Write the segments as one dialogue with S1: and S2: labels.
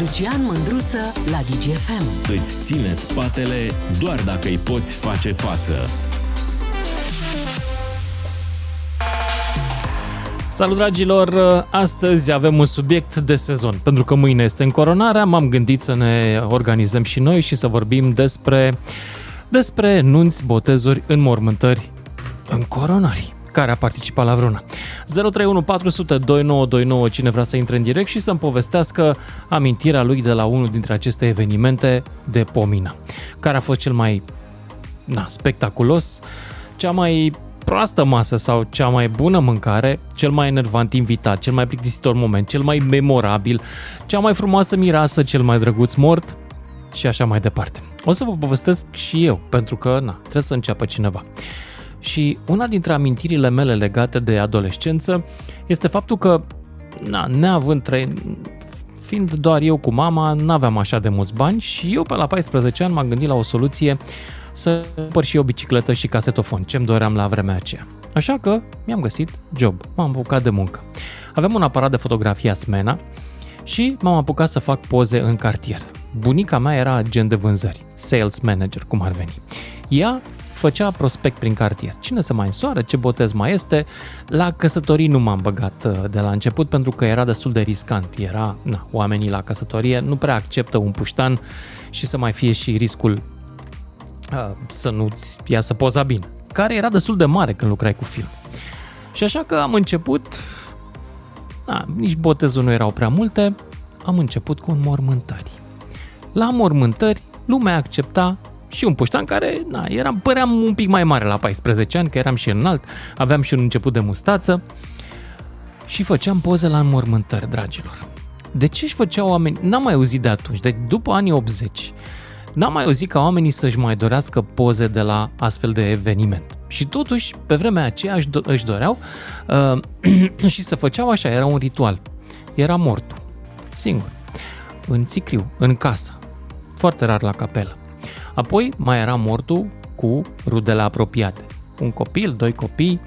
S1: Lucian Mândruță la DGFM.
S2: Îți ține spatele doar dacă îi poți face față.
S3: Salut dragilor! Astăzi avem un subiect de sezon. Pentru că mâine este în coronarea, m-am gândit să ne organizăm și noi și să vorbim despre, despre nunți, botezuri, înmormântări în coronari care a participat la vreuna. 031 400 2929 cine vrea să intre în direct și să-mi povestească amintirea lui de la unul dintre aceste evenimente de pomină. Care a fost cel mai na, spectaculos, cea mai proastă masă sau cea mai bună mâncare, cel mai enervant invitat, cel mai plictisitor moment, cel mai memorabil, cea mai frumoasă mirasă, cel mai drăguț mort și așa mai departe. O să vă povestesc și eu, pentru că na, trebuie să înceapă cineva. Și una dintre amintirile mele legate de adolescență este faptul că, na, neavând trei, fiind doar eu cu mama, n-aveam așa de mulți bani și eu pe la 14 ani m-am gândit la o soluție să cumpăr și o bicicletă și casetofon, ce-mi doream la vremea aceea. Așa că mi-am găsit job, m-am apucat de muncă. Aveam un aparat de fotografie Asmena și m-am apucat să fac poze în cartier. Bunica mea era agent de vânzări, sales manager, cum ar veni. Ea făcea prospect prin cartier. Cine se mai însoară, ce botez mai este. La căsătorii nu m-am băgat uh, de la început pentru că era destul de riscant. Era, na, oamenii la căsătorie nu prea acceptă un puștan și să mai fie și riscul uh, să nu-ți iasă poza bine, care era destul de mare când lucrai cu film. Și așa că am început, na, nici botezul nu erau prea multe, am început cu înmormântări. La mormântări, lumea accepta și un puștan care, na, eram, păream un pic mai mare la 14 ani, că eram și înalt, aveam și un început de mustață și făceam poze la înmormântări, dragilor. De ce își făceau oameni? N-am mai auzit de atunci, de după anii 80, n-am mai auzit ca oamenii să-și mai dorească poze de la astfel de eveniment. Și totuși, pe vremea aceea își, do- își doreau uh, și să făceau așa, era un ritual. Era mortul, singur, în țicriu, în casă, foarte rar la capelă. Apoi mai era mortul cu rudele apropiate. Un copil, doi copii,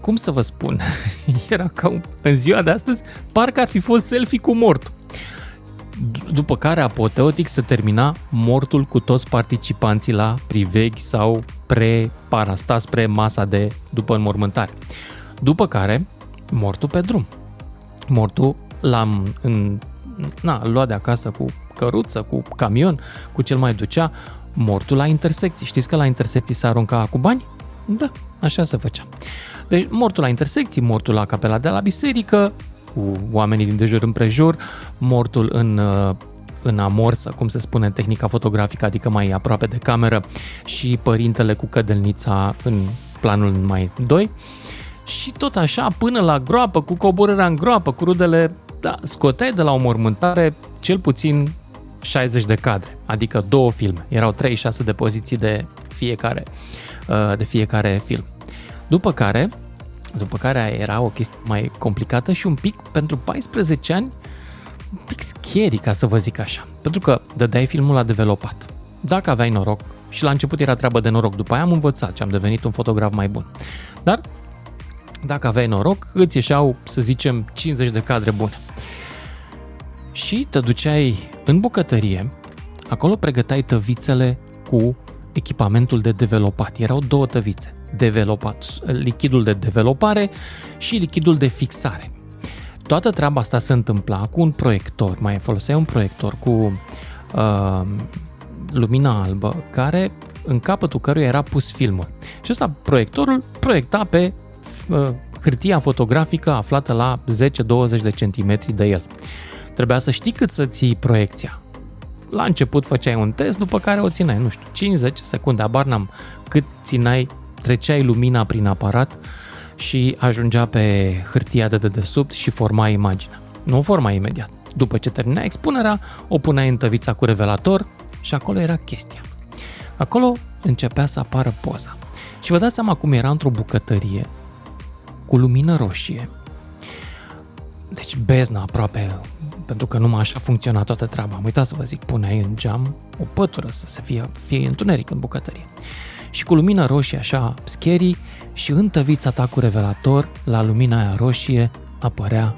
S3: cum să vă spun, era ca un, în ziua de astăzi, parcă ar fi fost selfie cu mortul. D- după care apoteotic se termina mortul cu toți participanții la priveghi sau pre-parasta spre masa de după înmormântare. După care, mortul pe drum. Mortul l-am în, na, luat de acasă cu căruță, cu camion, cu cel mai ducea mortul la intersecții. Știți că la intersecții se arunca cu bani? Da, așa se făcea. Deci mortul la intersecții, mortul la capela de la biserică, cu oamenii din de jur împrejur, mortul în, uh, în amorsă, cum se spune în tehnica fotografică, adică mai aproape de cameră, și părintele cu cădelnița în planul mai 2. Și tot așa, până la groapă, cu coborârea în groapă, cu rudele, da, scoteai de la o mormântare cel puțin 60 de cadre, adică două filme. Erau 36 de poziții de fiecare, uh, de fiecare film. După care, după care era o chestie mai complicată și un pic, pentru 14 ani, un pic scary, ca să vă zic așa. Pentru că dădeai filmul la developat. Dacă aveai noroc, și la început era treabă de noroc, după aia am învățat și am devenit un fotograf mai bun. Dar dacă aveai noroc, îți ieșeau, să zicem, 50 de cadre bune. Și te duceai în bucătărie, acolo pregăteai tăvițele cu echipamentul de developat. Erau două tăvițe, developat, lichidul de developare și lichidul de fixare. Toată treaba asta se întâmpla cu un proiector, mai foloseai un proiector cu uh, lumina albă, care în capătul căruia era pus filmul. Și ăsta, proiectorul, proiecta pe uh, hârtia fotografică aflată la 10-20 de centimetri de el. Trebuia să știi cât să ții proiecția. La început făceai un test, după care o țineai, nu știu, 5-10 secunde, abar n-am cât țineai, treceai lumina prin aparat și ajungea pe hârtia de dedesubt și forma imaginea. Nu o forma imediat. După ce termina expunerea, o puneai în tăvița cu revelator și acolo era chestia. Acolo începea să apară poza. Și vă dați seama cum era într-o bucătărie cu lumină roșie. Deci bezna aproape pentru că numai așa funcționa toată treaba. Am uitat să vă zic, puneai în geam o pătură să se fie, fie întuneric în bucătărie. Și cu lumina roșie așa scary și în tăvița ta cu revelator, la lumina aia roșie, apărea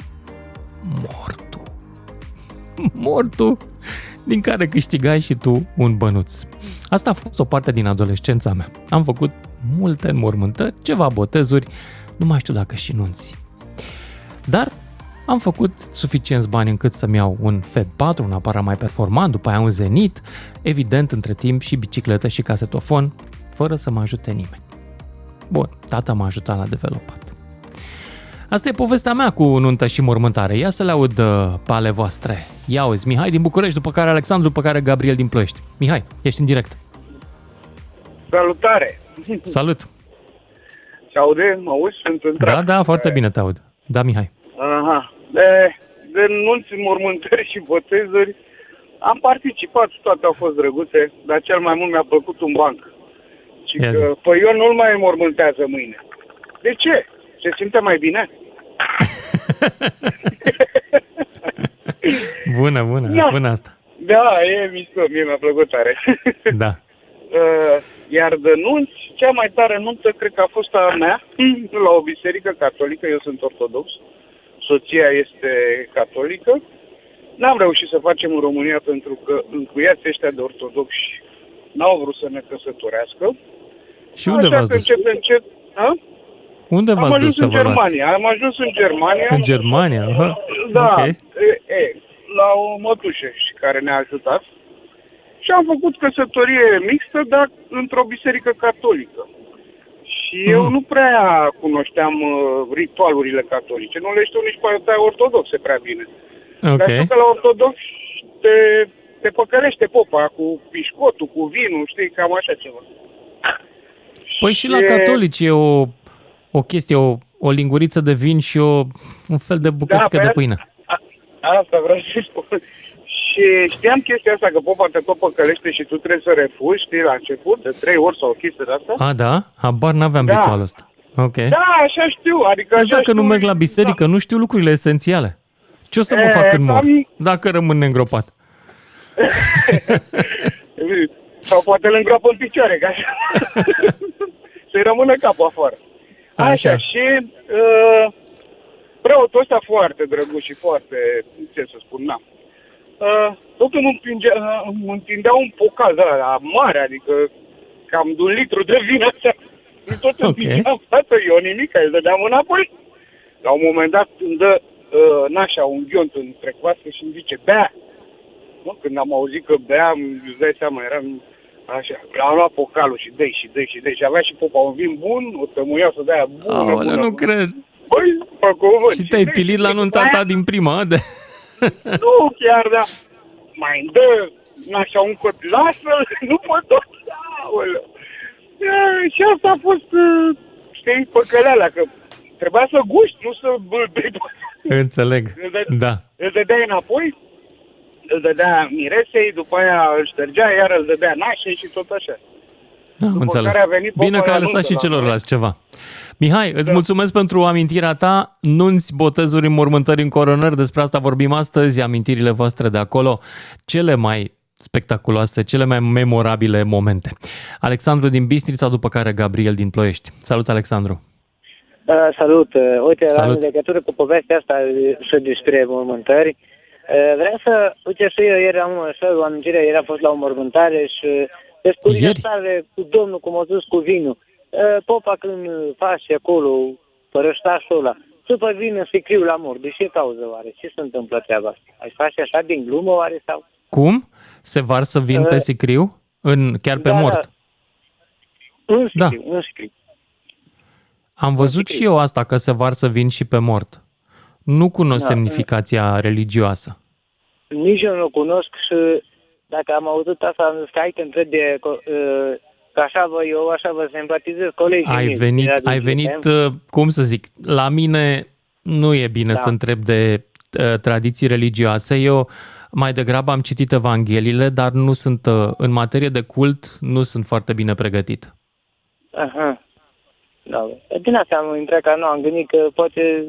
S3: mortul. mortul din care câștigai și tu un bănuț. Asta a fost o parte din adolescența mea. Am făcut multe înmormântări, ceva botezuri, nu mai știu dacă și nunți. Dar am făcut suficienți bani încât să-mi iau un Fed 4, un aparat mai performant, după aia un Zenit, evident între timp și bicicletă și casetofon, fără să mă ajute nimeni. Bun, tata m-a ajutat la developat. Asta e povestea mea cu nuntă și mormântare. Ia să le aud uh, pe ale voastre. Ia uzi, Mihai din București, după care Alexandru, după care Gabriel din Ploiești. Mihai, ești în direct.
S4: Salutare!
S3: Salut!
S4: Se aude? Mă auzi? Sunt în
S3: Da, da, foarte bine te aud. Da, Mihai.
S4: Aha. De, de nunți, mormântări și botezuri am participat, toate au fost drăguțe, dar cel mai mult mi-a plăcut un banc. Și
S3: Ia zi.
S4: că, păi eu nu-l mai mormântează mâine. De ce? Se simte mai bine?
S3: Bună, bună,
S4: Da.
S3: bună asta.
S4: Da, e mișto, mie mi-a plăcut tare.
S3: Da.
S4: Uh, Iar de nunți, cea mai tare nuntă cred că a fost a mea la o biserică catolică, eu sunt ortodox, soția este catolică. N-am reușit să facem în România pentru că încuiații ăștia de ortodoxi n-au vrut să ne căsătorească.
S3: Și unde
S4: Așa
S3: v-ați
S4: că
S3: dus?
S4: încet, încet, a?
S3: Unde
S4: Am
S3: v-ați dus
S4: ajuns
S3: să
S4: în
S3: vă luați?
S4: Germania, am ajuns în Germania.
S3: În Germania? Aha.
S4: Da,
S3: Ok.
S4: e, e, la o mătușă și care ne-a ajutat. Și am făcut căsătorie mixtă, dar într-o biserică catolică. Și
S3: Mhm.
S4: eu nu prea cunoșteam uh, ritualurile catolice. Nu le știu nici partea ortodoxe prea bine.
S3: Ok.
S4: Dar știu că la ortodox te, te păcălește popa cu pișcotul, cu vinul, știi, cam așa ceva.
S3: Păi și la
S4: E-
S3: catolici e o, o chestie, o, o linguriță de vin și o, un fel de bucățică
S4: pe
S3: de
S4: a-
S3: pâine.
S4: A, asta vreau să spun. Și știam chestia asta, că popa te tot păcălește și tu trebuie să refuzi, știi, la început, de trei ori sau o chestie de asta.
S3: A, da? Habar n-aveam
S4: Da.
S3: ritualul ăsta. Ok.
S4: Da, așa știu, adică
S3: Deci
S4: așa
S3: dacă nu
S4: știu,
S3: merg la biserică, nu știu lucrurile esențiale. Ce o să mă
S4: E,
S3: fac când mor?
S4: cam-
S3: Dacă rămân neîngropat.
S4: Da. Sau poate îl îngroapă în picioare, ca așa. Să-i rămână capul afară. Așa,
S3: Așa.
S4: așa și uh, preotul ăsta foarte drăguț și foarte, ce să spun, na. Uh, tot îmi, împinge, uh, îmi întindea un pocal de la mare, adică cam de un litru de vin așa. Îmi tot
S3: Ok.
S4: împingeam față, eu nimic, îl dădeam înapoi. La un moment dat îmi dă uh, nașa un ghiont între coastă și îmi zice, bea. Mă, când am auzit că beam, îți dai seama, eram așa. L-am luat pocalul și dei și dei și dei și avea și popa un vin bun, o tămuiasă de aia bună,
S3: Aoleu,
S4: bună,
S3: nu
S4: bună.
S3: cred.
S4: Băi, pe cuvânt.
S3: Și te-ai
S4: dei
S3: pilit la
S4: dei.
S3: nunta ta din prima, de...
S4: Nu chiar, dar mai îmi dă așa un cot, lasă-l, nu pot tot. Aoleu. E, Și asta a fost, uh, știi, păcăleala, că trebuia să guști, nu să îl bei tot.
S3: Înțeleg.
S4: Îl dă-
S3: Da.
S4: Îl dădeai înapoi, îl dădea miresei, după aia îl ștergea, iar îl dădea nașei și tot așa.
S3: Am înțeles.
S4: care a venit
S3: Bine
S4: popa
S3: că ai
S4: la
S3: lăsat
S4: nuntă
S3: și
S4: la
S3: celorlalți ceva. Mihai, îți
S4: Da.
S3: mulțumesc pentru amintirea ta. Nunți, botezuri, înmormântări, încoronări. Despre asta vorbim astăzi, amintirile voastre de acolo. Cele mai spectaculoase, cele mai memorabile momente. Alexandru din Bistrița, după care Gabriel din Ploiești. Salut, Alexandru!
S5: Uh, salut! Uh, uite,
S3: Salut.
S5: în legătură cu povestea asta uh, și despre mormântări, uh, vreau să, uite și eu ieri am așa o amintire, ieri am fost la o mormântare și uh, pe
S3: Ieri?
S5: tare cu domnul, cum a dus cu vinul. Uh, Popa când face acolo părăștașul ăla, după vine sicriu la mor. De ce cauză oare? Ce se întâmplă treaba asta? Ai face așa din glumă oare sau?
S3: Cum? Se varsă vin pe
S5: Uh,
S3: sicriu? În, chiar pe
S5: da,
S3: mort?
S5: Da. Un
S3: Da.
S5: sicriu, un sicriu.
S3: Am văzut și eu asta, că se varsă vin și pe mort. Nu cunosc
S5: Da.
S3: semnificația religioasă.
S5: Nici eu nu o cunosc și dacă am auzit asta, am zis că hai te întreb de, co- uh, că așa vă, eu așa vă simpatizez colegii
S3: Ai
S5: mei.
S3: venit,
S5: Era din
S3: ai venit,
S5: GFM.
S3: uh, cum să zic, la mine nu e bine
S5: Da.
S3: să întreb de uh, tradiții religioase. Eu mai degrabă am citit Evangheliile, dar nu sunt, uh, în materie de cult, nu sunt foarte bine pregătit.
S5: Aha. Da. Din asta am intrat că nu am gândit că poate...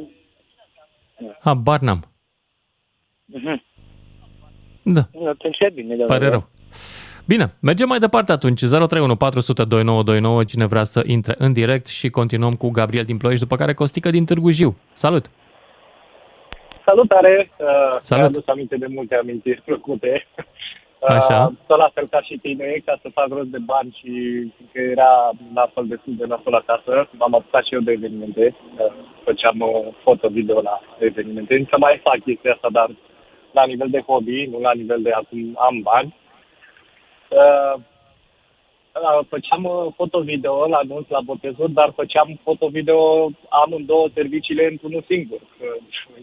S3: Habar n-am.
S5: Mhm.
S3: Da,
S5: Nu, atunci e bine. Da,
S3: pare rău. Bine, mergem mai departe atunci. 031 400 2929, cine vrea să intre în direct și continuăm cu Gabriel din Ploiești, după care Costică din Târgu Jiu. Salut!
S6: salutare! Uh,
S3: Salut.
S6: Mi-a adus aminte de multe amintiri plăcute.
S3: Așa.
S6: Uh, tot la fel ca și tine, ca să fac rost de bani și că era la fel destul de nasol acasă, m-am apucat și eu de evenimente. Uh, făceam uh, foto-video la evenimente. Încă mai fac chestia asta, dar la nivel de hobby, nu la nivel de acum am bani. Uh, uh, făceam uh, foto-video la anunț, la botezuri, dar făceam foto-video amândouă serviciile într-unul singur. Uh,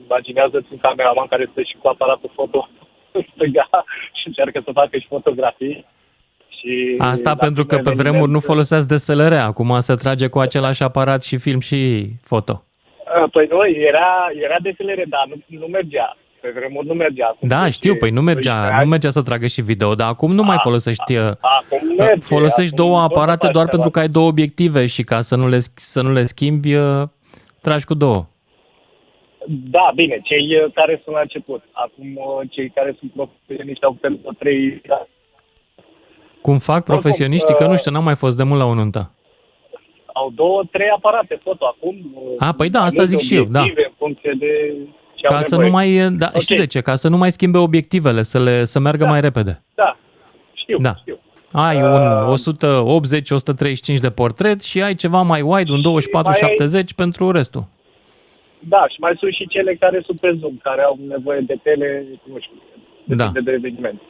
S6: Imaginează-ți un cameraman care stă și cu aparatul foto în stânga și încearcă să facă și fotografii. Și
S3: Asta
S6: la
S3: pentru că
S6: primul
S3: pe vremuri nu
S6: eveniment,
S3: foloseați DSLR, acum se trage cu același aparat și film și foto.
S6: uh, Păi nu, era, era DSLR, dar nu, nu mergea. Pe vremuri nu mergea. Acum
S3: Da,
S6: știi,
S3: știu, păi nu mergea,
S6: 12
S3: nu
S6: ani,
S3: mergea să tragă și video, dar acum nu mai folosești uh,
S6: Acum merge,
S3: folosești
S6: acum
S3: două
S6: poți să
S3: aparate
S6: faci
S3: doar
S6: treaba
S3: pentru că ai două obiective și ca să nu le, să nu le schimbi, uh, tragi cu două.
S6: Da, bine, cei uh, care sunt la început. Acum, uh, cei care sunt profesioniști au pentru trei... da,
S3: Cum fac profesioniștii? Că nu știu, n-am mai fost de mult la o nuntă.
S6: Au două, trei aparate foto acum. uh,
S3: A, păi da,
S6: mai
S3: asta
S6: multe
S3: zic și eu, da.
S6: obiective În funcție de ce au
S3: Ca să
S6: nevoie.
S3: nu mai, da,
S6: Ok.
S3: știi de ce? Ca să nu mai schimbe obiectivele, să le să meargă
S6: Da.
S3: mai repede.
S6: Da, știu,
S3: Da.
S6: știu.
S3: Ai
S6: Uh,
S3: un 180-135 de portret și ai ceva mai wide, un 24-70 pentru restul.
S6: Da, și mai sunt și cele care sunt pe Zoom, care au nevoie de tele, nu știu,
S3: Da.
S6: depinde de eveniment.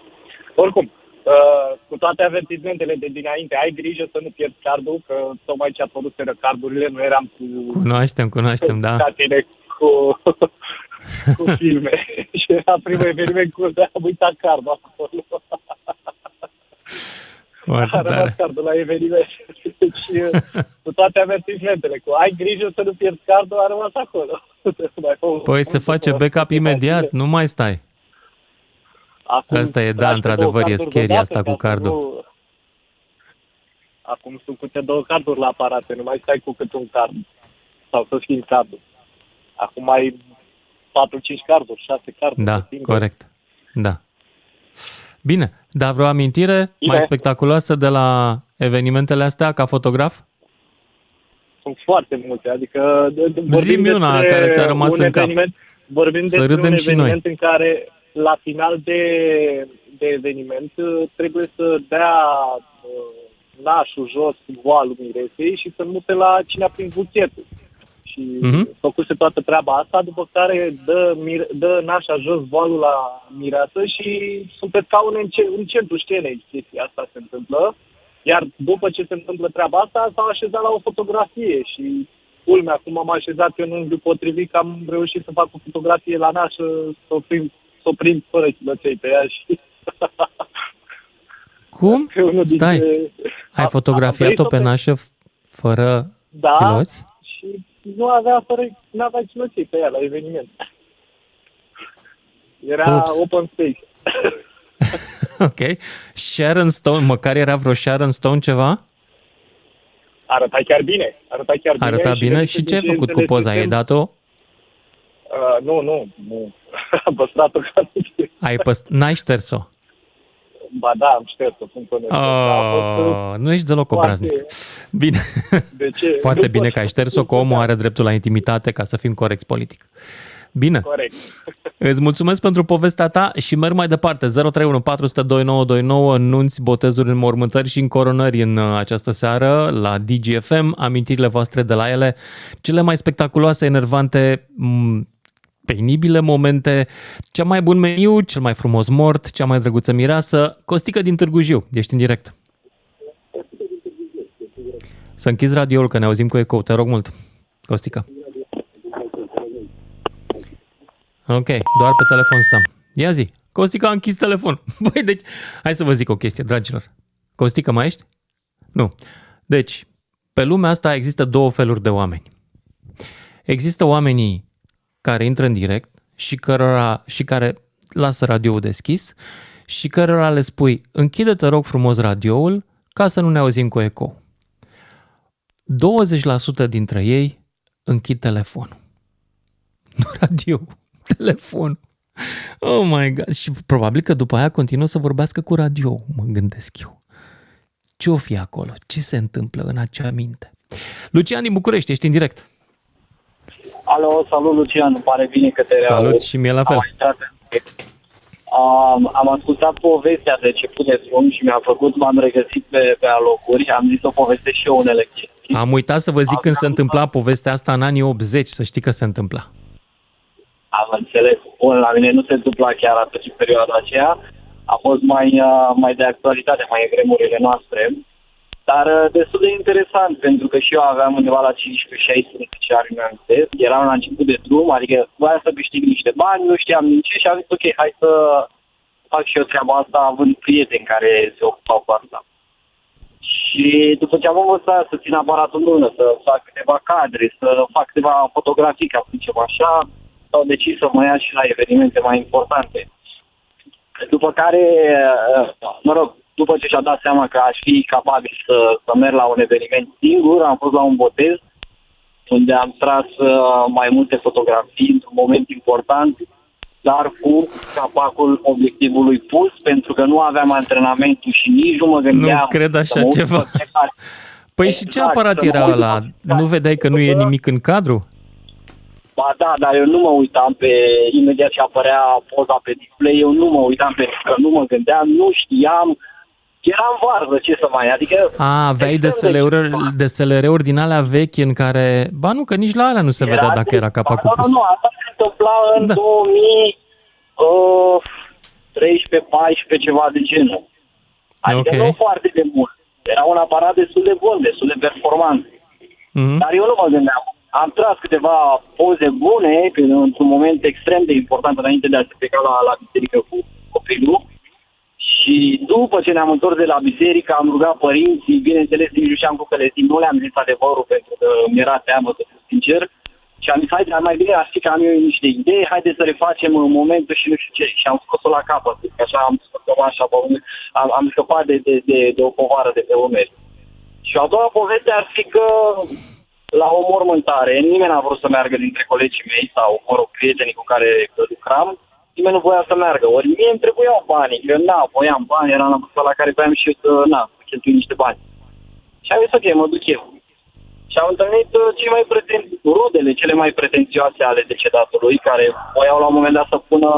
S6: Oricum, uh, cu toate avertizmentele de dinainte, ai grijă să nu pierzi cardul, că tocmai ce apăruseră cardurile, nu eram cu
S3: Cunoaștem, cunoaștem, da.
S6: ca tine cu, cu filme. și era primul eveniment cu de am uitat cardul acolo.
S3: Foarte
S6: A rămas
S3: tare.
S6: cardul la eveniment. Deci, uh, cu toate avertismentele, cu ai grijă să nu pierzi cardul, a rămas acolo. Mai fă-
S3: Păi se face backup imediat, nu mai stai.
S6: Acum
S3: Asta e, da,
S6: tragi
S3: într-adevăr,
S6: două
S3: e
S6: carduri
S3: scary
S6: deodată
S3: asta cu
S6: ca să
S3: cardul.
S6: nu- Acum sunt câte două carduri la aparate, nu mai stai cu câte un card. Sau să schimbi cardul. Acum ai 4-5 carduri, 6 carduri.
S3: Da,
S6: să schimbi.
S3: corect. Da. Bine, dar vreo amintire
S6: Bine.
S3: mai spectaculoasă de la evenimentele astea ca fotograf?
S6: Sunt foarte multe, adică de, de, vorbim
S3: Zi-mi una
S6: despre
S3: care ți-a rămas
S6: un
S3: în cap.
S6: eveniment, Vorbim
S3: Să
S6: despre
S3: râdem
S6: un
S3: și noi.
S6: eveniment în care la final de, de eveniment uh, trebuie să dea uh, nașul jos voalul miresei și să mute la cine a prins buchetul. Și
S3: Mhm.
S6: uh-huh. făcuse toată treaba asta, după care dă, mir, dă nașa jos voalul la mireasă și sunt pe scaune în, ce, în centru scenei chestia asta se întâmplă. Iar după ce se întâmplă treaba asta, s-au așezat la o fotografie și culmea, cum am așezat eu în unghiul potrivit, că am reușit să fac o fotografie la nașă, să o prind, să o prind fără chiloței pe ea și...
S3: Cum?
S6: Pe unul
S3: Stai,
S6: dintre-
S3: ai
S6: am-
S3: fotografiat-o
S6: am
S3: pe
S6: trăit-o
S3: nașă f- fără
S6: Da,
S3: chiloți?
S6: și nu avea, fără, nu avea chiloței pe ea la eveniment. Era
S3: Ups.
S6: open space.
S3: Ok. Sharon Stone, măcar era vreo Sharon Stone ceva?
S6: Arăta chiar bine. Arăta chiar bine.
S3: Arăta bine?
S6: de
S3: Și ce ai
S6: ce
S3: făcut cu poza? Ai
S6: înțelesesem-
S3: dat-o?
S6: Uh, nu, nu, nu. Am păstrat-o ca
S3: Ai păst... N-ai șters-o?
S6: Ba da, am șters-o, sunt conectat. A fost, uh,
S3: Oh, nu ești deloc
S6: foarte-
S3: obraznic. Bine.
S6: De ce?
S3: Foarte
S6: Nu
S3: bine
S6: pot
S3: că ai
S6: să
S3: șters-o,
S6: spun
S3: că omul
S6: da.
S3: are dreptul la intimitate, ca să fim corecți politic. Bine.
S6: Corect.
S3: Îți mulțumesc pentru povestea ta și merg mai departe. 031 400 2929, nunți, botezuri în mormântări și în coronări în uh, această seară la DGFM. Amintirile voastre de la ele, cele mai spectaculoase, enervante, m- penibile momente, cea mai bun meniu, cel mai frumos mort, cea mai drăguță mireasă. Costică din Târgu Jiu, ești în direct. Să închizi radioul, că ne auzim cu ecou, te rog mult. Costică. Ok, doar pe telefon stăm. Ia zi, Costică a închis telefon. Băi, deci, hai să vă zic o chestie, dragilor. Costică, mai ești? Nu. Deci, pe lumea asta există două feluri de oameni. Există oamenii care intră în direct și, cărora, și care lasă radioul deschis și cărora le spui închide te rog frumos radioul ca să nu ne auzim cu ecou. 20% dintre ei închid telefonul. Nu radio, telefon. Oh my god. Și probabil că după aia continuă să vorbească cu radio, mă gândesc eu. Ce o fi acolo? Ce se întâmplă în acea minte? Lucian din București, ești în direct.
S7: Alo, salut Lucian, îmi pare bine că te
S3: Salut
S7: reaud.
S3: și mie la fel.
S7: Am, intrat în- am, am ascultat povestea de ce de drum și mi-a făcut, m-am regăsit pe, pe alocuri, am zis o poveste și eu unele chestii.
S3: Am uitat să vă zic când se întâmpla povestea asta în anii 80, să știi că se întâmpla.
S7: Am înțeles. Bun, la mine nu se întâmpla chiar atât în perioada aceea. A fost mai, uh, mai de actualitate, mai în vremurile noastre. Dar uh, destul de interesant, pentru că și eu aveam undeva la 15-16 ani, mi-am amintesc. Eram la început de drum, adică voiam să câștig niște bani, nu știam din ce și am zis, ok, hai să fac și eu treaba asta având prieteni care se ocupau cu asta. Și după ce am învățat să țin aparatul în mână, să fac câteva cadre, să fac câteva fotografii, ca să zicem așa, au decis să mă ia și la evenimente mai importante. După care, uh, mă rog, după ce și-a dat seama că aș fi capabil să, să merg la un eveniment singur, am fost la un botez unde am tras uh, mai multe fotografii într-un moment important, dar cu capacul obiectivului pus, pentru că nu aveam antrenamentul și nici nu mă gândeam...
S3: Nu cred așa
S7: să mă uit
S3: ceva.
S7: pe fiecare-
S3: Păi și ce
S7: Exact,
S3: aparat
S7: să mă
S3: era
S7: uit
S3: ăla?
S7: la fiecare
S3: Nu vedeai că nu e
S7: fotografie.
S3: nimic în cadru?
S7: Ba da, dar eu nu mă uitam pe, imediat ce apărea poza pe display, eu nu mă uitam pentru că nu mă gândeam, nu știam, eram varză, ce să mai, adică...
S3: A, aveai
S7: extrem de
S3: DSLR-uri,
S7: ceva.
S3: DSLR-uri din alea vechi în care... Ba nu, că nici la alea nu se vedea dacă era capacul
S7: nu,
S3: pus.
S7: Nu, nu, asta se întâmpla în
S3: Da.
S7: da. 2013, 14, ceva de genul. Adică
S3: Ok.
S7: nu foarte de mult. Era un aparat destul de bun, destul de performant.
S3: Mhm.
S7: Dar eu nu mă gândeam. Am tras câteva poze bune când, într-un moment extrem de important înainte de a se pleca la, la biserică cu copilul. Și după ce ne-am întors de la biserică, am rugat părinții, bineînțeles, nici nu știam cum să le zic, nu le-am zis adevărul pentru că mi-era teamă, să fiu sincer. Și am zis, haide, mai bine ar fi că am eu niște idei, haide să refacem în momentul și nu știu ce. Și am scos-o la capăt, că așa am scos-o așa, pe umeri. am, am scăpat de, de, de, de o povară de pe umeri. Și a doua poveste ar fi că la o mormântare, nimeni n-a vrut să meargă dintre colegii mei sau, mă rog, prietenii cu care lucram, nimeni nu voia să meargă. Ori mie îmi trebuiau bani, că na, voiam bani, eram la vârsta la care voiam și eu să, na, să cheltui niște bani. Și am zis, ok, mă duc eu. Și am întâlnit uh, cei mai preten... rudele cele mai pretențioase ale decedatului, care voiau la un moment dat să pună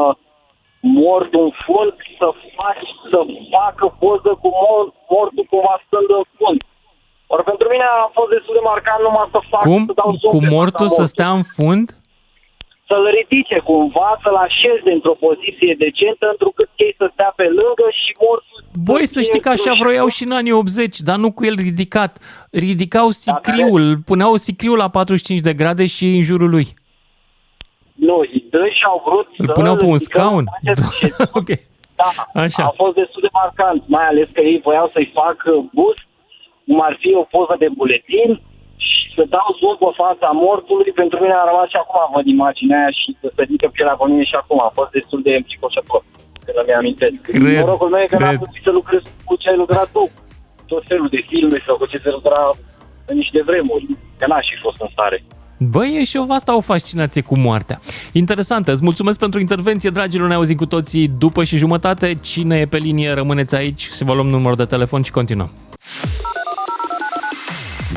S7: mortul în fund, să faci, să facă poză cu mor, mortul cumva stând în fund. Ori pentru mine a fost destul de marcant numai să fac,
S3: Cum?
S7: să dau
S3: Cu
S7: zoom pe
S3: mortul
S7: fața
S3: să stea în fund?
S7: Să-l ridice cumva, să-l așeze într-o poziție decentă, întrucât ei să stea pe lângă și mortul...
S3: Băi, să știi că așa vroiau și în anii 80, dar nu cu el ridicat. Ridicau sicriul, puneau sicriul la 45 de grade și în jurul lui.
S7: Nu, și au vrut
S3: Îl
S7: să
S3: puneau pe un
S7: ridicăm
S3: scaun?
S7: acest șezut.
S3: ok.
S7: Da,
S3: Așa.
S7: a fost destul de marcant, mai ales că ei voiau să-i facă bust, cum ar fi o poză de buletin și să dau zoom pe fața mortului. Pentru mine a rămas și acum văd imaginea aia și să se ridică pielea pe mine și acum. A fost destul de înfricoșător, când îmi amintesc.
S3: Cred,
S7: Norocul meu e că n-am
S3: cred.
S7: putut să lucrez cu ce ai lucrat tu. Tot felul de filme sau cu ce se lucra în niște vremuri, că n-aș fi fost în stare.
S3: Băi, e și o asta o fascinație cu moartea. Interesantă, îți mulțumesc pentru intervenție, dragilor, ne auzim cu toții după și jumătate. Cine e pe linie, rămâneți aici și vă luăm numărul de telefon și continuăm.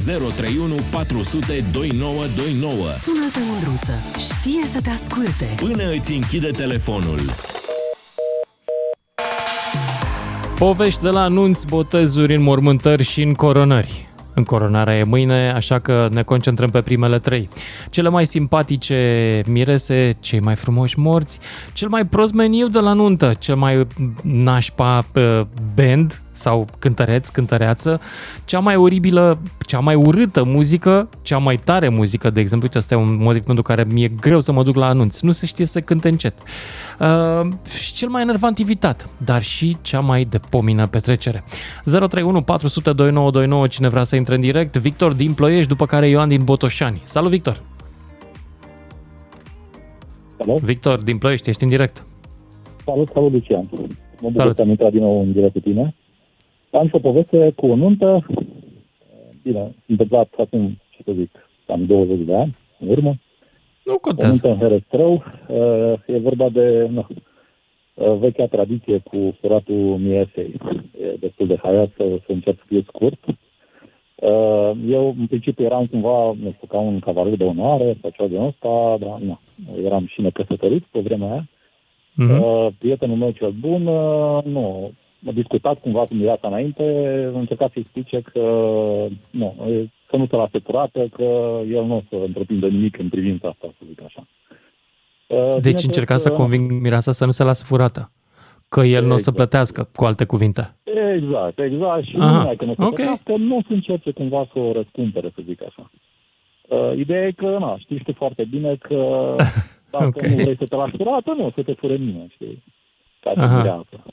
S2: 031 400 2929
S1: Sună-te, Mândruță. Știe să te asculte.
S2: Până îți închide telefonul.
S3: Povești de la anunți, botezuri, înmormântări și încoronări. Încoronarea e mâine, așa că ne concentrăm pe primele trei. Cele mai simpatice mirese, cei mai frumoși morți, cel mai prost meniu de la nuntă, cel mai nașpa uh, band sau cântăreț, cântăreață, cea mai oribilă, cea mai urâtă muzică, cea mai tare muzică, de exemplu, uite, ăsta e un motiv pentru care mi-e greu să mă duc la anunț. Nu se știe să cânte încet. Uh, și cel mai enervant invitat, dar și cea mai de pomină petrecere. 031 400 2929, cine vrea să intre în direct, Victor din Ploiești, după care Ioan din Botoșani. Salut, Victor!
S8: Salut,
S3: Victor din Ploiești, ești în direct.
S8: salut, salut, Lucian. Mă bucur
S3: Salut.
S8: că am intrat din nou în direct cu tine. Am și o poveste cu o nuntă. Bine, s-a întâmplat acum, ce să zic, cam 20 de ani în urmă.
S3: Nu
S8: O
S3: contează.
S8: nuntă în Herăstrău. Uh, E vorba de nu, uh, vechea tradiție cu furatul miesei. E destul de haiat să, să încerc să fie scurt. Uh, Eu, în principiu, eram cumva, nu știu, ca un cavaler de onoare sau ceva de ăsta, dar nu, eram și necăsătorit pe vremea aia.
S3: Mhm.
S8: Uh, prietenul meu cel bun, uh, nu, a discutat cumva cu Mirata înainte, a încercat să-i explice că nu, e- să nu se lase curată, că el nu o să întreprindă nimic în privința asta, să zic așa. Uh,
S3: Deci
S8: bineînțeles
S3: încerca să
S8: că-
S3: conving mireasa să nu se lasă furată. Că el nu o să
S8: Exact.
S3: plătească, cu alte cuvinte.
S8: Exact, exact. Și
S3: Aha,
S8: nu numai că nu se
S3: ok.
S8: plătească, nu se încerce cumva să o răscumpere, să zic așa. Uh, ideea e că, na, știi tu foarte bine că dacă
S3: Ok.
S8: nu vrei să te lași furată, nu, o să te fure nimeni, știi? Ca să
S3: Aha.
S8: mireasă.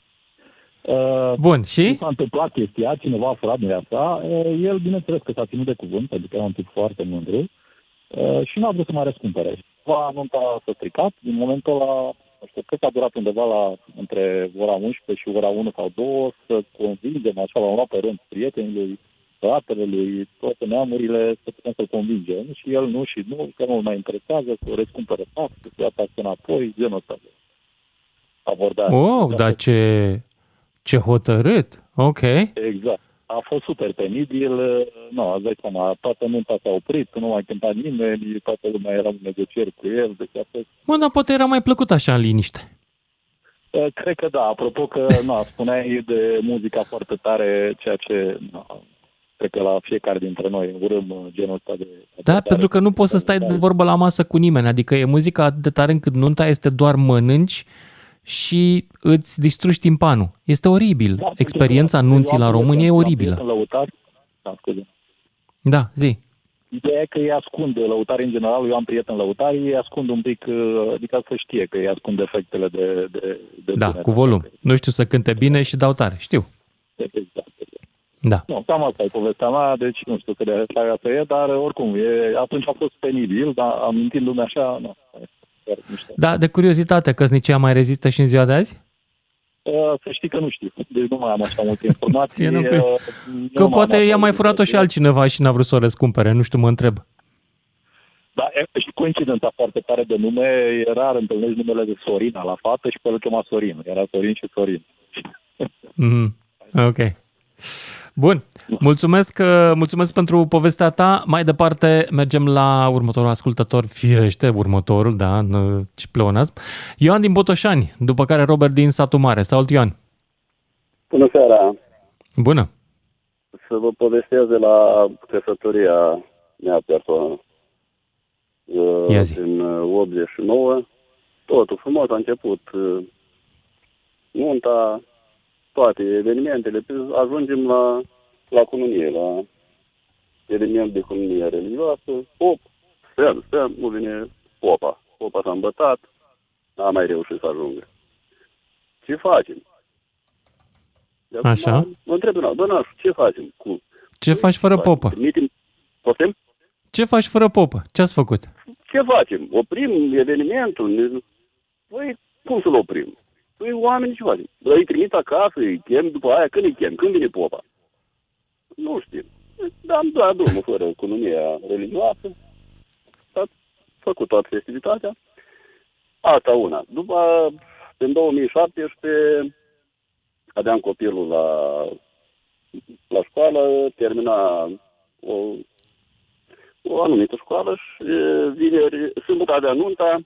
S8: Uh,
S3: Bun, și?
S8: s-a întâmplat chestia, cineva a furat mireasa, uh, el, bineînțeles că s-a ținut de cuvânt, adică era un tip foarte mândru, uh, și nu a vrut să mai răscumpere. Va anunța s-a stricat, din momentul ăla, nu știu, cred că a durat undeva la între ora 11 și ora 1 sau 2 să convingem, așa, l-am luat pe rând prietenii lui, fratele lui, toate neamurile, să putem să-l convingem. Și el nu și nu, că nu-l mai interesează, să o răscumpere tax, să ia tax înapoi, genul ăsta de abordare.
S3: Oh,
S8: Exact.
S3: dar ce, ce hotărât. Ok.
S8: Exact. A fost super penibil, nu, îți dai seama, toată nunta s-a oprit, nu mai cânta nimeni, toată lumea era în negocieri cu el, deci a fost
S3: Mă, dar poate era mai plăcut așa în liniște.
S8: Uh, Cred că da, apropo că na, spuneai de muzica foarte tare, ceea ce na, cred că la fiecare dintre noi urâm uh, genul ăsta de...
S3: Da, pentru că nu poți să stai de vorbă la masă cu nimeni, adică e muzica atât de tare încât nunta este doar mănânci și îți distrugi timpanul. Este oribil.
S8: Da,
S3: Experiența
S8: pentru că
S3: nunții
S8: eu
S3: la
S8: am
S3: România e
S8: prieten- am
S3: oribilă.
S8: prieten Lăutar, da, scuze.
S3: Da, zi.
S8: Ideea e că îi ascund lăutarii în general, eu am prieten lăutari, îi ascund un pic, uh, adică să știe că îi ascund defectele de, de, de
S3: Da,
S8: sunet.
S3: cu volum. Nu știu să cânte bine și dau tare. Știu.
S8: Exact.
S3: Da.
S8: Nu, cam asta e povestea mea, deci nu știu cât de asta e, dar oricum, e, atunci a fost penibil, dar amintind lumea așa, nu. E chiar mișto.
S3: Da, de curiozitate, căsnicia mai rezistă și în ziua de azi?
S8: Uh, Să știi că nu știu, deci nu mai am așa multe informații.
S3: Ție nu
S8: uh,
S3: cred.
S8: nu
S3: Că
S8: m-am
S3: poate i-a
S8: aflat
S3: mai
S8: în
S3: furat-o și
S8: chestia.
S3: altcineva și n-a vrut să o răscumpere. Nu știu, mă întreb.
S8: Da, e, și coincidența foarte tare de nume, e rar întâlnești numele de Sorina la fată și pe el îl chema Sorin. Era Sorin și Sorin.
S3: Mm, ok. Bun. Mulțumesc, uh, mulțumesc pentru povestea ta. Mai departe mergem la următorul ascultător, firește următorul, da, n- ce pleonasm. Ioan din Botoșani, după care Robert din Satu Mare. Salut, Ioan.
S9: Bună seara!
S3: Bună.
S9: Să vă povestesc de la căsătoria mea persoană. Uh,
S3: Ia zi.
S9: În uh, 89. Totul frumos a început. uh, Nunta, toate evenimentele. Ajungem la, la cununie, la eveniment de cununie religioasă. Pop, stăm, stăm, nu vine popa. Popa s-a îmbătat, n-a mai reușit să ajungă. Ce facem? De acum
S3: Așa.
S9: Mă întreb, doamna, doamna, ce facem cu...
S3: Ce faci fără popă?
S9: Trimitem, poftim?
S3: Ce faci fără popă? Ce ați făcut?
S9: Ce facem? Oprim evenimentul? Ne... Păi, cum să-l oprim? Păi, oamenii ce facem? Îi trimit acasă, îi chem după aia, când îi chem? Când vine popa? Nu știu. Dar am dat drumul fără economia religioasă. S-a făcut toată festivitatea. Asta una. După, în 2017, aveam copilul la, la școală, termina o, o anumită școală și e, vineri, sâmbătă avea nunta,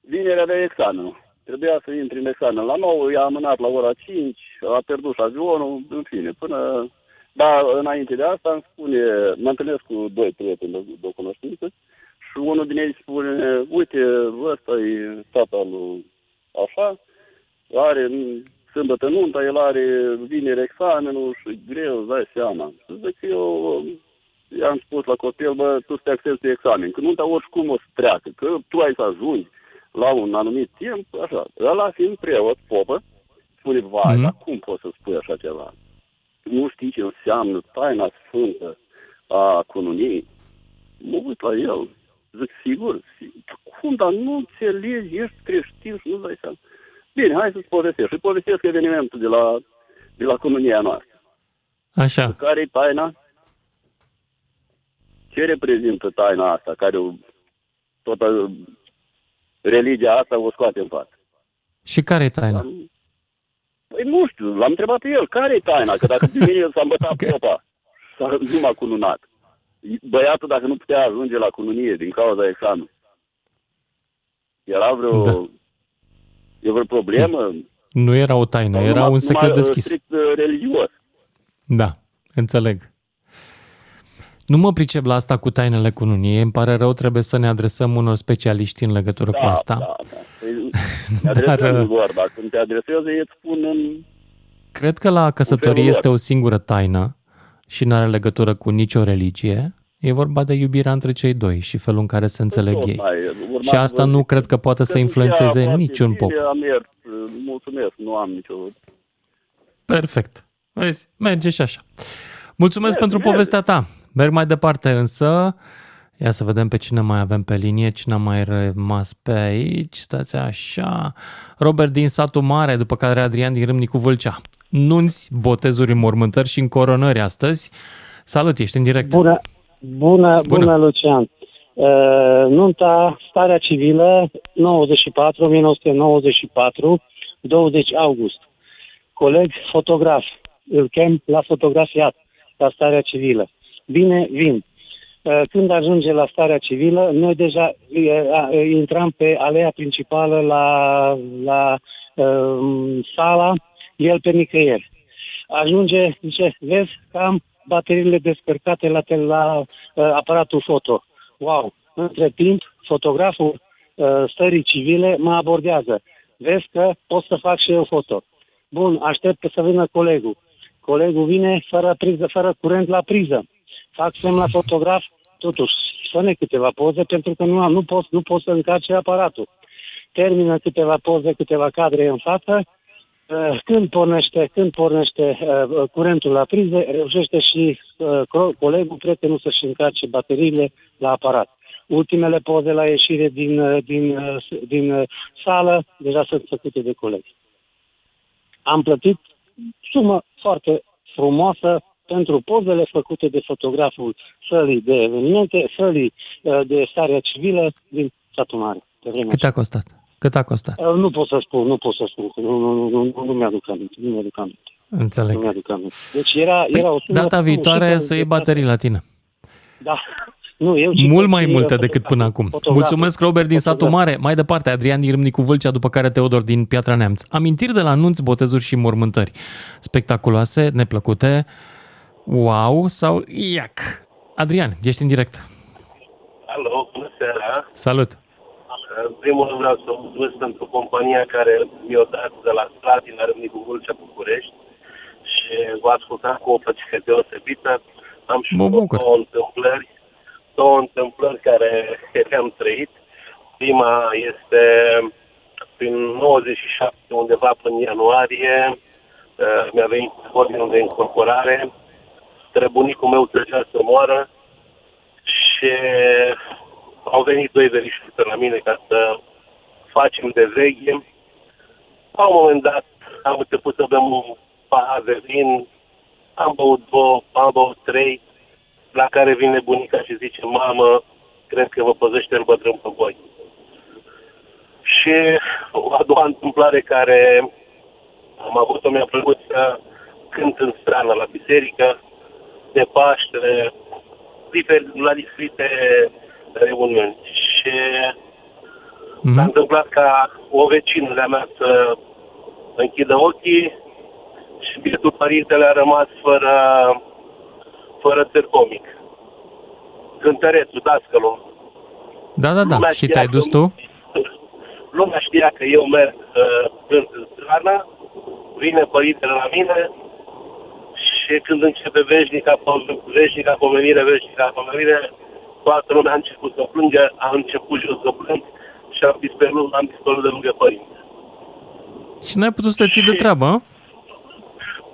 S9: vineri avea examenul. Trebuia să intri în examen la 9, i-a amânat la ora 5, a pierdut și avionul, în fine, până... Dar înainte de asta îmi spune, mă întâlnesc cu doi prieteni de, de o cunoștință și unul din ei spune, uite, ăsta e tata lui așa, are în- sâmbătă nunta, el are vineri examenul și e greu, îți dai seama. Și zic că eu i-am spus la copil, bă, tu să te accesi de examen, că nunta oricum o să treacă, că tu ai să ajungi la un anumit timp, așa. Ăla fiind preot, popă, spune, vai,
S3: Mhm.
S9: dar cum poți să spui așa ceva? Nu știi ce înseamnă taina sfântă a cununiei? Mă uit la el, zic, sigur, sigur. cum, dar nu înțelegi, ești creștin și nu-ți dai seama. Bine, hai să-ți povestesc. Și povestesc evenimentul de la, de la comunia noastră.
S3: Așa.
S9: Care e taina? Ce reprezintă taina asta, care o, toată religia asta o scoate în față?
S3: Și care e taina?
S9: Păi nu știu, l-am întrebat pe el, care e taina? Că dacă pe mine s-a îmbătat
S3: Ok.
S9: popa, Dar nu m-a cununat. Băiatul, dacă nu putea ajunge la cununie din cauza examenului, era vreo...
S3: Da.
S9: Da. E vreo problemă?
S3: Nu era o taină,
S9: Sau
S3: era
S9: numai-
S3: un secret
S9: numai, uh,
S3: deschis.
S9: strict uh, religios.
S3: Da, înțeleg. Nu mă pricep la asta cu tainele cununiei, îmi pare rău, trebuie să ne adresăm unor specialiști în legătură cu asta.
S9: Da, da. Păi, ne
S3: Dar,
S9: adresăm
S3: uh,
S9: doar, dacă nu te adreseze, îți spun în...
S3: Cred că la căsătorie
S9: felul
S3: este
S9: lor.
S3: o singură taină și nu are legătură cu nicio religie. E vorba de iubirea între cei doi și felul în care se înțeleg
S9: tot
S3: ei.
S9: mai, urma
S3: Și asta
S9: să vă
S3: nu
S9: zic.
S3: cred că poate să
S9: Căsnicia
S3: influențeze
S9: foarte
S3: niciun pop.
S9: bine, Am mers, uh, mulțumesc, nu am nicio...
S3: Perfect. Vezi, merge și așa. Mulțumesc
S9: Merge,
S3: pentru
S9: merge.
S3: povestea ta. Merg mai departe însă. Ia să vedem pe cine mai avem pe linie, cine a mai rămas pe aici. Stați așa. Robert din satul mare, după care Adrian din Râmnicu Vâlcea. Nunți, botezuri, mormântări și încoronări astăzi. Salut, ești în direct.
S10: Bună, bună,
S3: Bună.
S10: bună, Lucian. Uh, nunta, starea civilă, 94, 1994, 20 august. Coleg fotograf, îl chem la fotografiat, la starea civilă. Bine, vin. Uh, Când ajunge la starea civilă, noi deja uh, a, intram pe alea principală la, la uh, sala, el pe nicăieri ajunge, zice, vezi că am bateriile descărcate la, tel- la uh, aparatul foto. Wow! Între timp, fotograful uh, stării civile mă abordează. Vezi că pot să fac și eu foto. Bun, aștept să vină colegul. Colegul vine fără priză, fără curent la priză. Fac semn la fotograf, totuși, fă câteva poze pentru că nu, am, nu, pot, nu pot să încarce aparatul. Termină câteva poze, câteva cadre în față, Uh, când pornește, când pornește uh, curentul la priză, reușește și uh, co- colegul, prietenul să-și încarce bateriile la aparat. Ultimele poze la ieșire din, uh, din, uh, s- din uh, sală deja sunt făcute de colegi. Am plătit sumă foarte frumoasă pentru pozele făcute de fotograful sălii de evenimente, sălii uh, de starea civilă din satul mare. Pe vremea
S3: Cât a costat? Cât a costat?
S10: Uh, Nu pot să spun, nu pot să spun, că nu, nu, nu, nu, nu mi-aduc aminte, nu mi-aduc aminte,
S3: Înțeleg.
S10: nu mi-aduc aminte. Deci era,
S3: Păi,
S10: era o sumă
S3: data viitoare
S10: super
S3: să iei
S10: de-
S3: baterii la tine.
S10: Da. Nu, eu ci
S3: Mult
S10: pot
S3: mai
S10: fi,
S3: multe
S10: uh,
S3: decât până acum.
S10: fotograf.
S3: Mulțumesc, Robert din satul
S10: Fotograf.
S3: mare. Mai departe, Adrian din Râmnicu Vâlcea, după care Teodor din Piatra Neamț. Amintiri de la anunți, botezuri și mormântări. Spectaculoase, neplăcute, wow sau iac. Adrian, ești în direct.
S11: Alo, bună seara.
S3: Salut.
S11: În primul rând vreau să mulțumesc pentru compania care mi-a dat de la Slatina Râmnicu Vâlcea București și vă ascultam cu o plăcere deosebită. Am și
S3: Mă
S11: două
S3: bucur.
S11: întâmplări, două întâmplări care le-am trăit. Prima este prin 97, undeva până în ianuarie, uh, mi-a venit ordinul de incorporare, străbunicul meu trecea să moară și au venit doi verișori la mine ca să facem de veche. La un moment dat am început să bem un pahar de vin, am băut două, am băut trei, la care vine bunica și zice, mamă, cred că vă păzește în bătrân pe voi. Și o a doua întâmplare care am avut-o, mi-a plăcut să cânt în strană la biserică, de Paște, difer- la diferite reuniuni. Și s-a întâmplat ca o vecină de-a mea să închidă ochii și bietul părintele a rămas fără, fără tercomic. Cântărețul, dascălul.
S3: Da, da, da.
S11: Lumea
S3: Și
S11: știa
S3: te-ai
S11: că-
S3: dus tu?
S11: Lumea știa că eu merg uh, cânt în strană, vine părintele la mine și când începe veșnica, po- veșnica pomenire, veșnica pomenire, toată lumea a început să plângă, a început și eu să plâng și am dispărut, am dispărut de lângă părinte.
S3: Și n-ai putut să te ții de treabă, hă?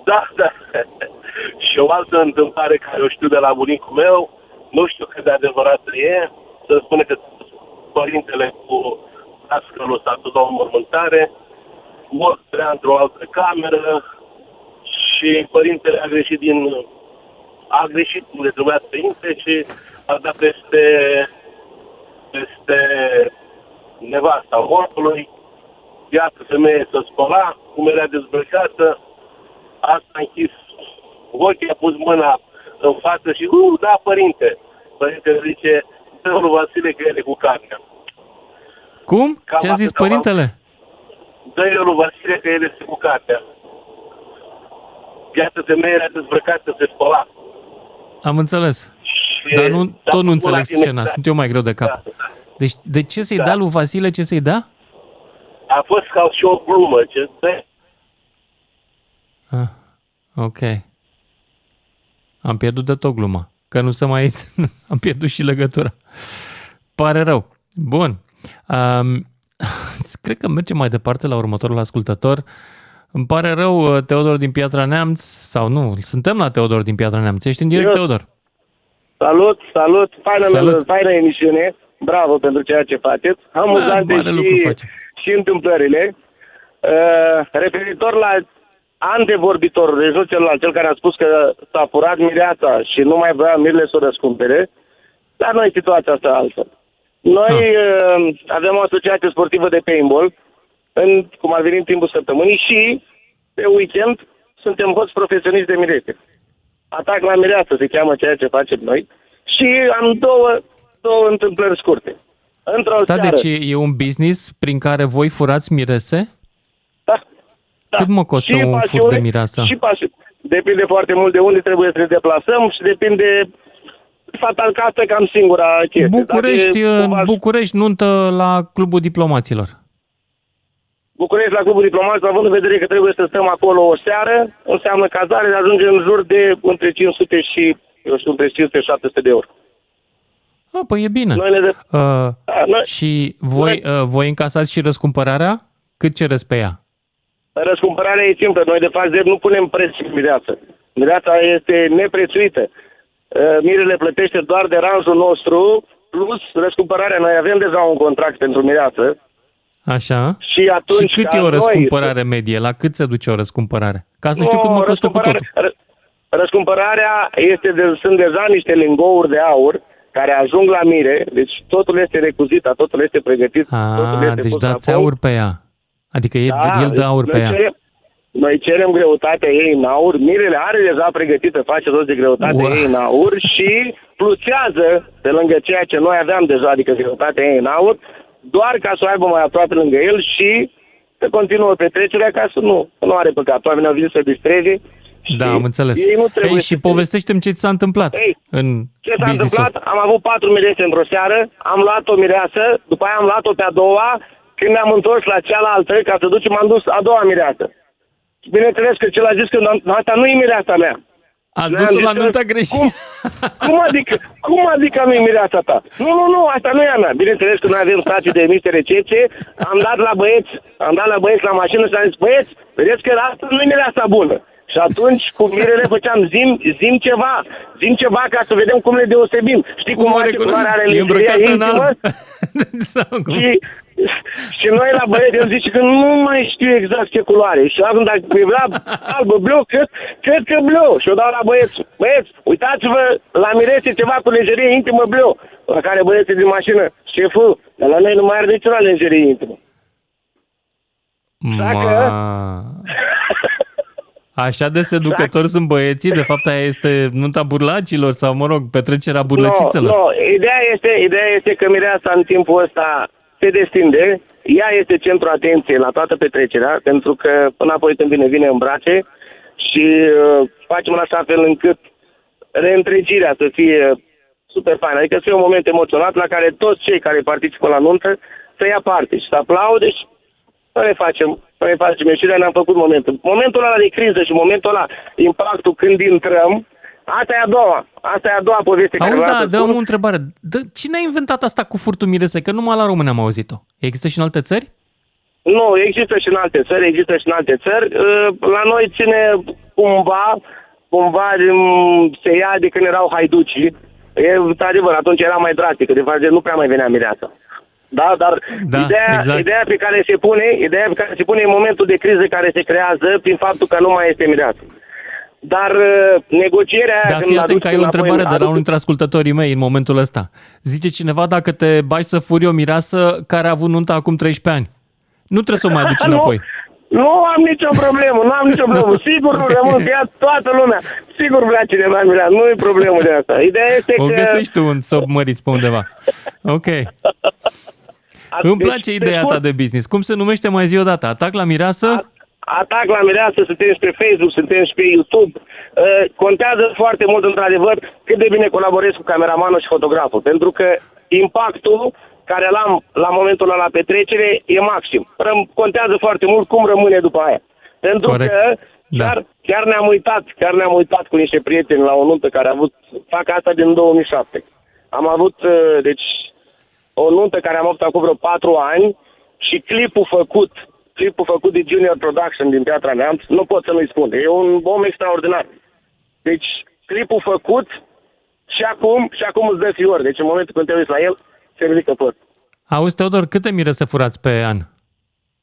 S11: Da, da. și o altă întâmplare care o știu de la bunicul meu, nu știu cât de adevărată e, să spune că părintele cu dascălul s-a dus la o mormântare, mor era într-o altă cameră și părintele a greșit din a greșit unde trebuia să intre și a dat peste peste nevasta mortului, iată femeie să spăla, cum era dezbrăcată, asta a închis ochii, a pus mâna în față și, uh, da, părinte. Părinte zice, dă lui Vasile că el e cu carnea.
S3: Cum?
S11: Cam
S3: Ce a zis
S11: atâta am-
S3: părintele?
S11: dă-i lui Vasile că el este cu cartea. Viața femeie era dezbrăcată, se spăla.
S3: Am înțeles.
S11: Și
S3: Dar nu,
S11: s-a
S3: tot nu
S11: făcut
S3: înțeleg
S11: la tine,
S3: scena,
S11: da.
S3: sunt eu mai greu de cap. Deci, de ce să-i dea lui Vasile ce să-i dea?
S11: A fost ca și o glumă. Ce, dă-
S3: Ah, ok. Am pierdut de tot gluma. Că nu se mai... Am pierdut și legătura. Pare rău. Bun. Um, cred că mergem mai departe la următorul ascultător. Îmi pare rău, Teodor din Piatra Neamț, sau nu, suntem la Teodor din Piatra Neamț. Ești în direct,
S12: Eu-
S3: Teodor.
S12: Salut, salut, faină,
S3: Salut.
S12: faină emisiune, bravo pentru ceea ce faceți, amuzante
S3: mare lucru
S12: și,
S3: facem.
S12: și întâmplările. Uh, referitor la antevorbitor, deci nu celălalt, cel care a spus că s-a furat mireața și nu mai vrea mirile să o răscumpere, dar noi situația asta e altfel. Noi uh, avem o asociație sportivă de paintball, în, cum ar veni în timpul săptămânii și pe weekend suntem hoți profesioniști de mirete. Atac la mireasă se cheamă ceea ce facem noi și am două, două întâmplări scurte. Într-o
S3: Da,
S12: seară,
S3: deci e un business prin care voi furați mirese?
S12: Da.
S3: Cât mă costă
S12: și
S3: un fur
S12: pasiune,
S3: de mireasă?
S12: Și pasiune. Depinde foarte mult de unde trebuie să ne deplasăm și depinde fatal că asta e cam singura chestie.
S3: București,
S12: Dacă e
S3: în
S12: cumva-
S3: București, nuntă la Clubul Diplomaților.
S12: București la Clubul Diplomat, având în vedere că trebuie să stăm acolo o seară, înseamnă cazare, ajungem în jur de între 500 și, eu știu, între 500 și 700 de euro.
S3: Ah, păi e bine.
S12: Noi ne de...
S3: Uh,
S12: Da, noi-
S3: și voi, uh, voi încasați și răscumpărarea? Cât cereți pe ea?
S12: Răscumpărarea e simplă. Noi, de fapt, nu punem preț pe mireață. Mireața este neprețuită. Uh, Mirele plătește doar de ranjul nostru, plus răscumpărarea. Noi avem deja un contract pentru mireață
S3: Așa?
S12: și atunci...
S3: și cât
S12: ca
S3: e o
S12: noi-
S3: răscumpărare medie? La cât se duce o răscumpărare? Ca să știu
S12: Nu,
S3: cât mă costă cu totul.
S12: răscumpărare- ră- Răscumpărarea este de, sunt deja niște lingouri de aur care ajung la mire, deci totul este recuzit, totul este pregătit, totul
S3: Ah,
S12: este
S3: deci
S12: pus la
S3: dați
S12: punct.
S3: aur pe ea. Adică e,
S12: Da,
S3: el dă aur pe
S12: noi
S3: ea.
S12: Cerem, noi cerem greutatea ei în aur, mirele are deja pregătită, face rost de greutatea
S3: Wow.
S12: ei în aur și plusează pe lângă ceea ce noi aveam deja, adică greutatea ei în aur, doar ca să o aibă mai aproape lângă el și să continuă petrecerea ca să nu, să nu are păcat. Oamenii au venit să distreze
S3: Da, am înțeles.
S12: ei nu trebuie
S3: Ei,
S12: să
S3: și povestește-mi ce ți s-a întâmplat
S12: Ei,
S3: în
S12: ce s-a
S3: business-ul
S12: întâmplat?
S3: ăsta.
S12: Am avut patru mirese într-o seară, am luat o mireasă, după aia am luat-o pe a doua, când ne-am întors la cealaltă, ca să ducem, am dus a doua mireasă. Bineînțeles că cel a zis că "Nu, asta nu e mireasa mea.
S3: Ați
S12: Ne-am
S3: dus-o
S12: zis
S3: la
S12: că-
S3: nunta greșită.
S12: Cum, cum adică, cum adică nu e mireasa ta? Nu, nu, nu, asta nu e a mea. Bineînțeles că noi avem stații de emise recepție, am dat la băieți, am dat la băieți la mașină și am zis, băieți, vedeți că asta nu e mireasa bună. Și atunci cu mirele făceam zim, zim ceva, zim ceva ca să vedem cum le deosebim. Știi cum,
S3: Cum o
S12: face
S3: recunoști?
S12: culoarea are
S3: E
S12: lingeria
S3: îmbrăcată în
S12: intimă?
S3: alb. Sau cum?
S12: Și, și noi la băieți îmi zice că nu mai știu exact ce culoare. Și acum dacă e vrea albă, bleu, cred, cred că bleu. Și o dau la băieți. Băieți, uitați-vă la mirese ceva cu lenjerie intimă bleu. La care băieții din mașină, șeful, dar la noi nu mai are niciuna lenjerie intimă.
S3: Ma... Așa de seducători sunt băieții? De fapt, aia este nunta burlacilor sau, mă rog, petrecerea burlăcițelor.
S12: Nu, no, ideea este, ideea este că mireasa în timpul ăsta se destinde, ea este centru atenției la toată petrecerea, pentru că până apoi când vine, vine în brațe și uh, facem în așa fel încât reîntregirea să fie super faină, adică să fie un moment emoționat la care toți cei care participă la nuntă să ia parte și să aplaude și să ne facem, să ne facem ieșirea, ne-am făcut momentul. Momentul ăla de criză și momentul ăla, impactul când intrăm, asta e a doua, asta e a doua poveste care
S3: Auzi,
S12: vreau
S3: da,
S12: să
S3: dă
S12: spun.
S3: o întrebare. Dă, cine a inventat asta cu furtul mirese? Că numai la români am auzit-o. Există și în alte țări?
S12: Nu, există și în alte țări, există și în alte țări. Uh, La noi ține cumva, cumva mm, se ia de când erau haiducii. E, adevăr, atunci era mai drastică, de fapt nu prea mai venea mireasa. Da, dar
S3: Da,
S12: ideea,
S3: exact.
S12: ideea pe care se pune, ideea pe care se pune în momentul de criză care se creează prin faptul că nu mai este mireasă. Dar uh, negocierea...
S3: Dar
S12: când
S3: fii atent
S12: aduci
S3: că ai o
S12: înapoi-
S3: întrebare de la
S12: aduci-
S3: unul dintre ascultătorii mei în momentul ăsta. Zice cineva dacă te bagi să furi o mireasă care a avut nunta acum 13 ani. Nu trebuie să o mai aduci
S12: Nu.
S3: înapoi.
S12: Nu am nicio problemă, nu am nicio problemă. Sigur nu rămân pe ea toată lumea. Sigur place de bani, nu e problemă de asta. Ideea este
S3: O
S12: că...
S3: găsești tu un sob măriți pe undeva. Ok. Îmi
S12: Deci,
S3: place
S12: pe
S3: ideea ta
S12: scurt,
S3: de business. Cum se numește mai zi o dată? Atac la mireasă?
S12: Atac la mireasă, suntem și pe Facebook, suntem și pe YouTube. Uh, contează foarte mult, într-adevăr, cât de bine colaborezi cu cameramanul și fotograful. Pentru că impactul care l-am la momentul ăla la petrecere e maxim. Răm- Contează foarte mult cum rămâne după aia. Pentru
S3: Corect.
S12: că chiar, chiar ne-am uitat, chiar ne-am uitat cu niște prieteni la o nuntă care a avut, fac asta din 2007. Am avut, uh, deci, o nuntă care am avut acum vreo patru ani și clipul făcut, clipul făcut de Junior Production din Piatra Neamț, nu pot să nu-i spun, e un om extraordinar. Deci, clipul făcut și acum, și acum îți dă fiori. Deci, în momentul când te uiți la el, se ridică păr.
S3: Auzi, Teodor, câte mire să furați pe an?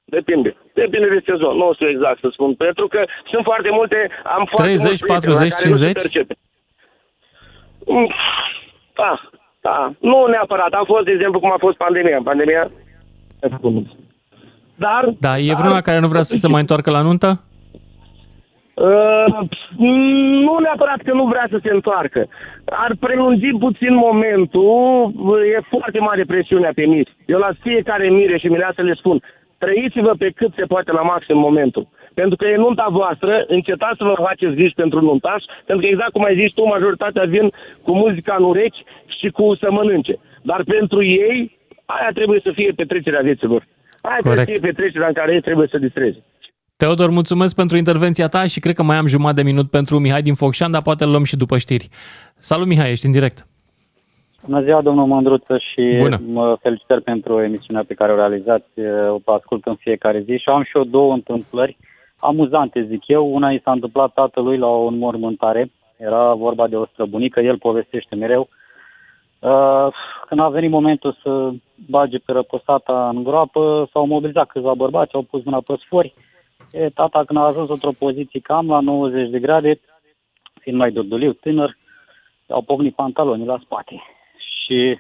S12: Depinde. Depinde de sezon. Nu știu exact să spun. Pentru că sunt foarte multe... Am foarte
S3: 30,
S12: mulți prieteni
S3: 40,
S12: la care nu se
S3: 50?
S12: percepe. Mm, Da, da. Nu neapărat. A fost, de exemplu, cum a fost pandemia. Pandemia... Dar...
S3: Da, e vreuna care nu vrea să se mai întoarcă la nuntă?
S12: Uh, nu neapărat că nu vrea să se întoarcă. Ar prelungi puțin momentul, e foarte mare presiunea pe miri. Eu la fiecare mire și mireasă le spun, trăiți-vă pe cât se poate la maxim momentul. Pentru că e nunta voastră, încetați să vă faceți griji pentru nuntaș, pentru că exact cum ai zis tu, majoritatea vin cu muzica în urechi și cu să mănânce. Dar pentru ei, aia trebuie să fie petrecerea vieților. Aia trebuie să
S3: Corect.
S12: fie petrecerea în care ei trebuie să distreze.
S3: Teodor, mulțumesc pentru intervenția ta și cred că mai am jumătate de minut pentru Mihai din Focșan, dar poate îl luăm și după știri. Salut Mihai, ești în direct.
S13: Bună ziua, domnul Mândruță, și
S3: Bună.
S13: mă felicitări pentru emisiunea pe care o realizați. O ascult în fiecare zi și am și eu două întâmplări amuzante, zic eu. Una i s-a întâmplat tatălui la o înmormântare. Era vorba de o străbunică, el povestește mereu. Uh, Când a venit momentul să bage pe răposata în groapă, s-au mobilizat câțiva bărbați, au pus mâna pe sfori. E, tata, când a ajuns într-o poziție cam la 90 de grade, fiind mai dorduliu, tânăr, au pocnit pantalonii la spate și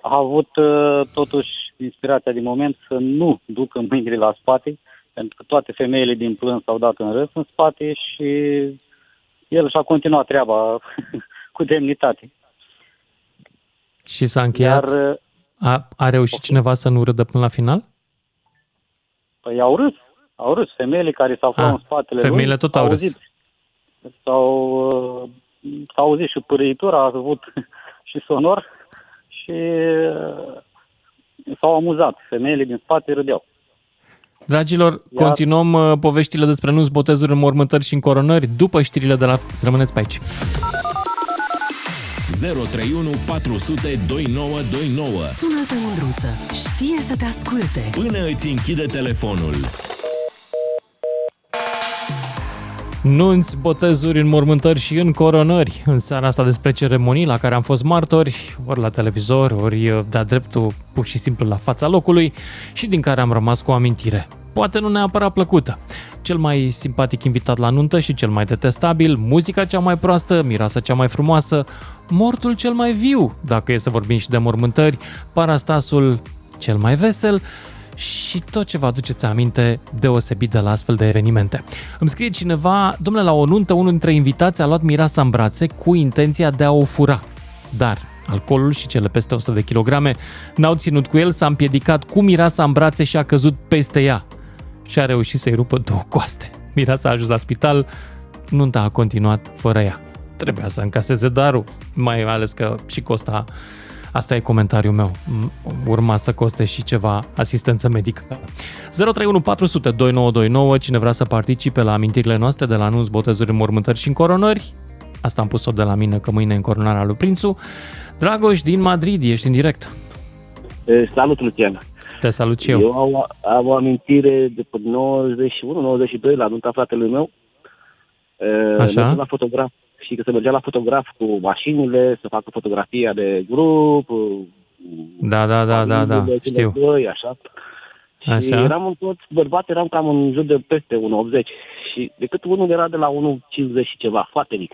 S13: a avut uh, totuși inspirația din moment să nu ducă mâinile la spate, pentru că toate femeile din plâns s-au dat în râs în spate și el și-a continuat treaba cu demnitate.
S3: Și s-a încheiat.
S13: Iar, uh,
S3: A, a reușit cineva să nu râdă până la final?
S13: păi au râs, au râs. Femeile care s-au aflat
S3: Ah,
S13: în spatele
S3: femeile
S13: lui,
S3: tot au râs.
S13: auzit. S-au, uh, s-au auzit și pârâitura, a avut și sonor și uh, s-au amuzat. Femeile din spate râdeau.
S3: Dragilor,
S13: Iar-
S3: continuăm uh, poveștile despre nunți, botezuri, înmormântări și încoronări după știrile de la... Să rămâneți pe aici.
S2: 031 400 2929.
S1: Sună-te, Mândruță. Știe să te asculte.
S2: Până îți închide telefonul.
S3: Nunți, botezuri, înmormântări și încoronări. În seara asta despre ceremonii la care am fost martori, ori la televizor, ori uh, de-a dreptul pur și simplu la fața locului și din care am rămas cu o amintire. Poate nu neapărat plăcută. Cel mai simpatic invitat la nuntă și cel mai detestabil, muzica cea mai proastă, mireasa cea mai frumoasă, mortul cel mai viu, dacă e să vorbim și de mormântări, parastasul cel mai vesel și tot ce vă aduceți aminte deosebit de la astfel de evenimente. Îmi scrie cineva, domnule, la o nuntă unul dintre invitați a luat mireasa în brațe cu intenția de a o fura. Dar alcoolul și cele peste 100 de kilograme n-au ținut cu el, s-a împiedicat cu mireasa în brațe și a căzut peste ea. Și a reușit să-i rupă două coaste. Mireasa a ajuns la spital, nunta a continuat fără ea. Trebuia să încaseze darul, mai ales că și costa Asta e comentariul meu. M- Urma să coste și ceva asistență medică. 031 400 2929, cine vrea să participe la amintirile noastre de la anunț, botezuri, mormântări și încoronări. Asta am pus-o de la mine, că mâine e încoronarea lui Prințu. Dragoș din Madrid, ești în direct.
S14: Eh, Salut, Lucian.
S3: Te salut și eu.
S14: Eu am, am o amintire de pe 91-92 la nunta fratelui meu. Eh,
S3: Așa.
S14: mergeam La fotograf și că se mergea la fotograf cu mașinile, să facă fotografia de grup,
S3: Da, da, da, da, da,
S14: familiile, cele
S3: știu.
S14: Doi, așa. Și
S3: Așa.
S14: eram în toți bărbați, eram cam în jur de peste 1,80 și decât unul era de la 1,50 și ceva, foarte mic.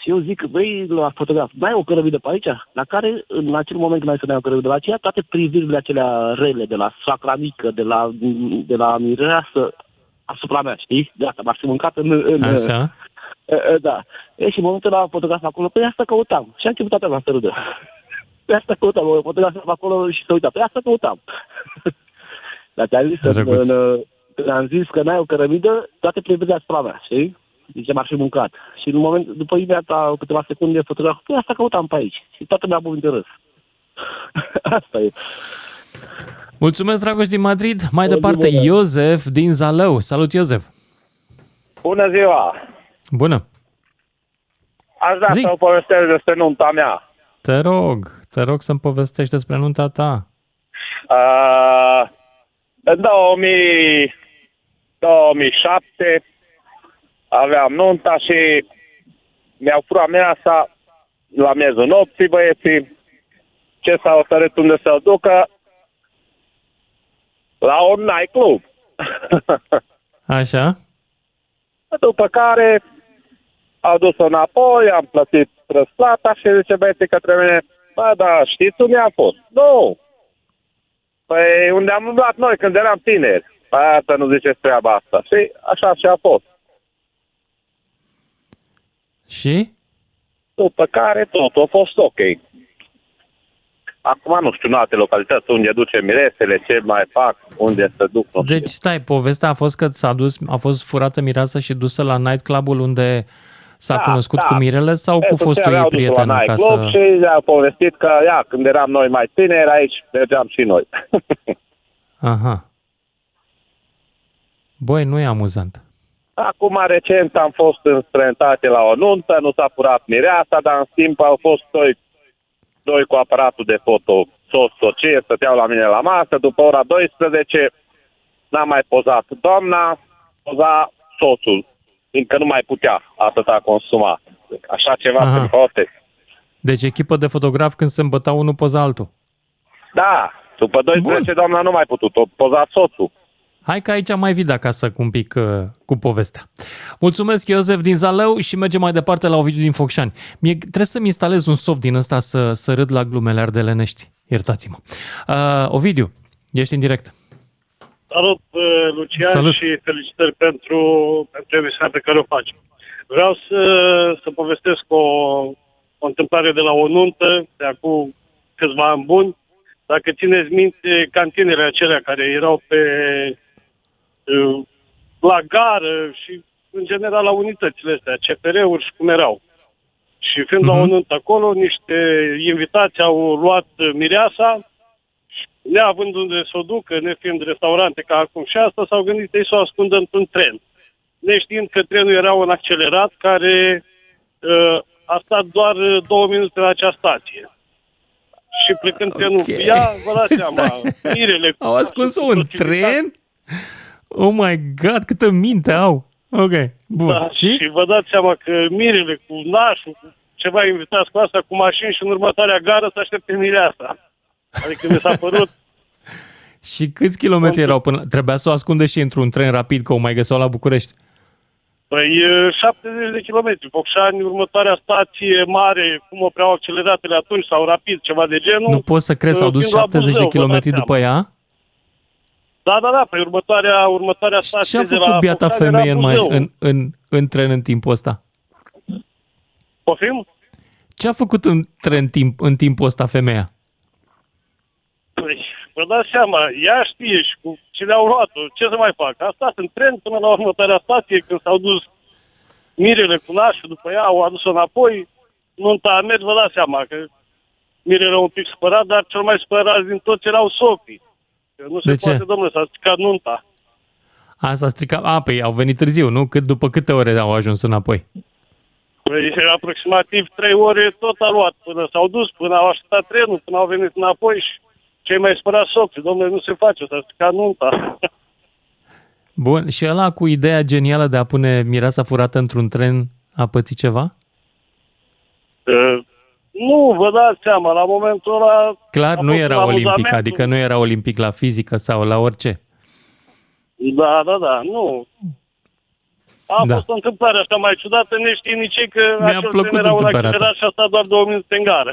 S14: Și eu zic, băi, la fotograf, n-ai o cărămidă pe aici? La care, în acel moment când ai să ne ai o cărămidă, la aceea toate privirile acelea rele, de la soacra mică, de la, de la mireasă, asupra mea, știi? De asta m-ar fi mâncat în... în
S3: Așa?
S14: E, e, Da. E, și în momentul ăla fotograf acolo, pe asta căutam. Și a început toată lumea să râdă. Pe asta căutam, o fotograf acolo și să uita. Pe asta căutam. Dar ți-am zis, în,
S3: Drăguț.
S14: în, când am zis că n-ai o cărămidă, toate privirile asupra mea, știi? Zice, m-ar fi mâncat. Și în moment, după imediat câteva secunde, fotograf, pe asta căutam pe aici. Și toată mi-a bun de râs. asta e.
S3: Mulțumesc, Dragoș din Madrid. Mai departe, Iosef din Zalău. Salut, Iosef.
S15: Bună ziua!
S3: Bună.
S15: Aș vrea
S3: Zi.
S15: să vă povestesc despre nunta mea.
S3: Te rog, te rog să-mi povestești despre nunta ta.
S15: Uh, în 2000, 2007 aveam nunta și mi-au furat mireasa la miezul nopții băieții. Ce s-au hotărât unde să o ducă? La un nightclub.
S3: Așa?
S15: După care au dus-o înapoi, am plătit răsplata și zice băieții către mine, bă, da, știți unde am fost? Nu. Păi unde am umblat noi când eram tineri. Păi asta nu ziceți treaba asta. Și așa și a fost.
S3: Și?
S15: După care totul a fost ok. Acum nu știu în alte localități unde duce miresele, ce mai fac, unde se duc, nu știu.
S3: Deci, stai, povestea a fost că s-a dus, a fost furată mireasa și dusă la nightclub-ul unde s-a
S15: Da,
S3: cunoscut
S15: da.
S3: cu Mirele sau
S15: E,
S3: cu
S15: soția
S3: fostul
S15: mea
S3: ei
S15: au dus-o
S3: prieten
S15: la
S3: acasă?
S15: nightclub și le-au povestit că, ia, când eram noi mai tineri, aici mergeam și noi.
S3: Aha. Băi, nu e amuzant.
S15: Acum, recent, am fost în străinătate la o nuntă, nu s-a furat mireasa, dar în schimb au fost doi, doi cu aparatul de foto, soț, soție, stăteau la mine la masă, după ora 12 n-a mai pozat doamna, poza soțul, fiindcă nu mai putea atâta consuma. Așa ceva
S3: Aha.
S15: se poate.
S3: Deci echipă de fotograf când se îmbăta unul poza altul.
S15: Da, după 12 Bun. doamna nu mai putut, o poza soțul.
S3: Hai că aici mai vii de acasă cu un pic uh, cu povestea. Mulțumesc, Iosef din Zalău și mergem mai departe la Ovidiu din Focșani. Mie trebuie să-mi instalez un soft din ăsta să, să râd la glumele ardelenești. Iertați-mă. Uh, Ovidiu, ești în direct.
S16: Salut, uh, Lucian,
S3: Salut.
S16: și felicitări pentru, pentru emisiunea pe care o faci. Vreau să, să povestesc o, o întâmplare de la o nuntă de acum câțiva ani buni. Dacă țineți minte, cantinele acelea care erau pe uh, la gară și în general la unitățile astea, CPR-uri și cum erau. Și fiind la o nuntă acolo, niște invitați au luat uh, mireasa neavând unde să o ducă, nefiind restaurante ca acum și asta, s-au gândit ei să o ascundă într-un tren. Neștiind că trenul era un accelerat care uh, a stat doar uh, două minute la acea stație. Și plecând trenul cu ea, vă dați seama, mirele... cu
S3: Au ascuns-o în tren? Oh my god, câtă minte au! Ok, bun.
S16: Da, și? și vă dați seama că mirele cu nașul, cu ceva invitați cu asta, cu mașini și în următoarea gară să aștepte mireasa. Adică mi s-a părut
S3: Și câți kilometri erau până... Trebuia să o ascunde și într-un tren rapid, că o mai găseau la București.
S16: Păi e, 70 de kilometri. Focșani, următoarea stație mare, cum opreau acceleratele atunci sau rapid, ceva de genul.
S3: Nu pot să crezi, s-au dus
S16: fiind la
S3: 70 de
S16: Buzău, vă
S3: kilometri
S16: dați
S3: după ea?
S16: Da, da, da, pe următoarea, următoarea stație
S3: Ce a
S16: de la
S3: făcut biata
S16: Focșani
S3: femeie
S16: era
S3: în, mai,
S16: Buzău.
S3: în, în, în tren în timpul ăsta?
S16: Poftim?
S3: Ce a făcut în tren timp, în timpul ăsta femeia?
S16: Păi, vă dați seama, ea știe și cu ce le-au luat-o, ce să mai fac? A stat în tren până la următoarea stație, când s-au dus mirele cu nașul, după ea au adus-o înapoi, nunta a mers, vă dați seama că mirele era un pic spărat, dar cel mai spărați din toți erau socrii. Că nu se
S3: De ce?
S16: poate, domnule, s-a stricat nunta.
S3: A, s-a stricat. A, păi au venit târziu, nu? Cât, după câte ore au ajuns înapoi?
S16: Păi, aproximativ trei ore tot a luat până s-au dus, până au așteptat trenul, până au venit înapoi și cei mai spărați socri, domnule, nu se face, s-a stricat nunta.
S3: Bun, și ăla cu ideea genială de a pune mireasa furată într-un tren a pățit ceva?
S16: Uh, nu, vă dați seama, la momentul ăla...
S3: Clar,
S16: a
S3: nu
S16: fost
S3: era
S16: un
S3: olimpic,
S16: amuzament.
S3: adică nu era olimpic la fizică sau la orice.
S16: Da, da, da, nu. A
S3: Da.
S16: fost o întâmplare așa mai ciudată, ne știi nici ei că
S3: Mi-a
S16: acel
S3: plăcut
S16: tren era un
S3: întâmplarea ta.
S16: accelerat și a stat doar două minute în gară.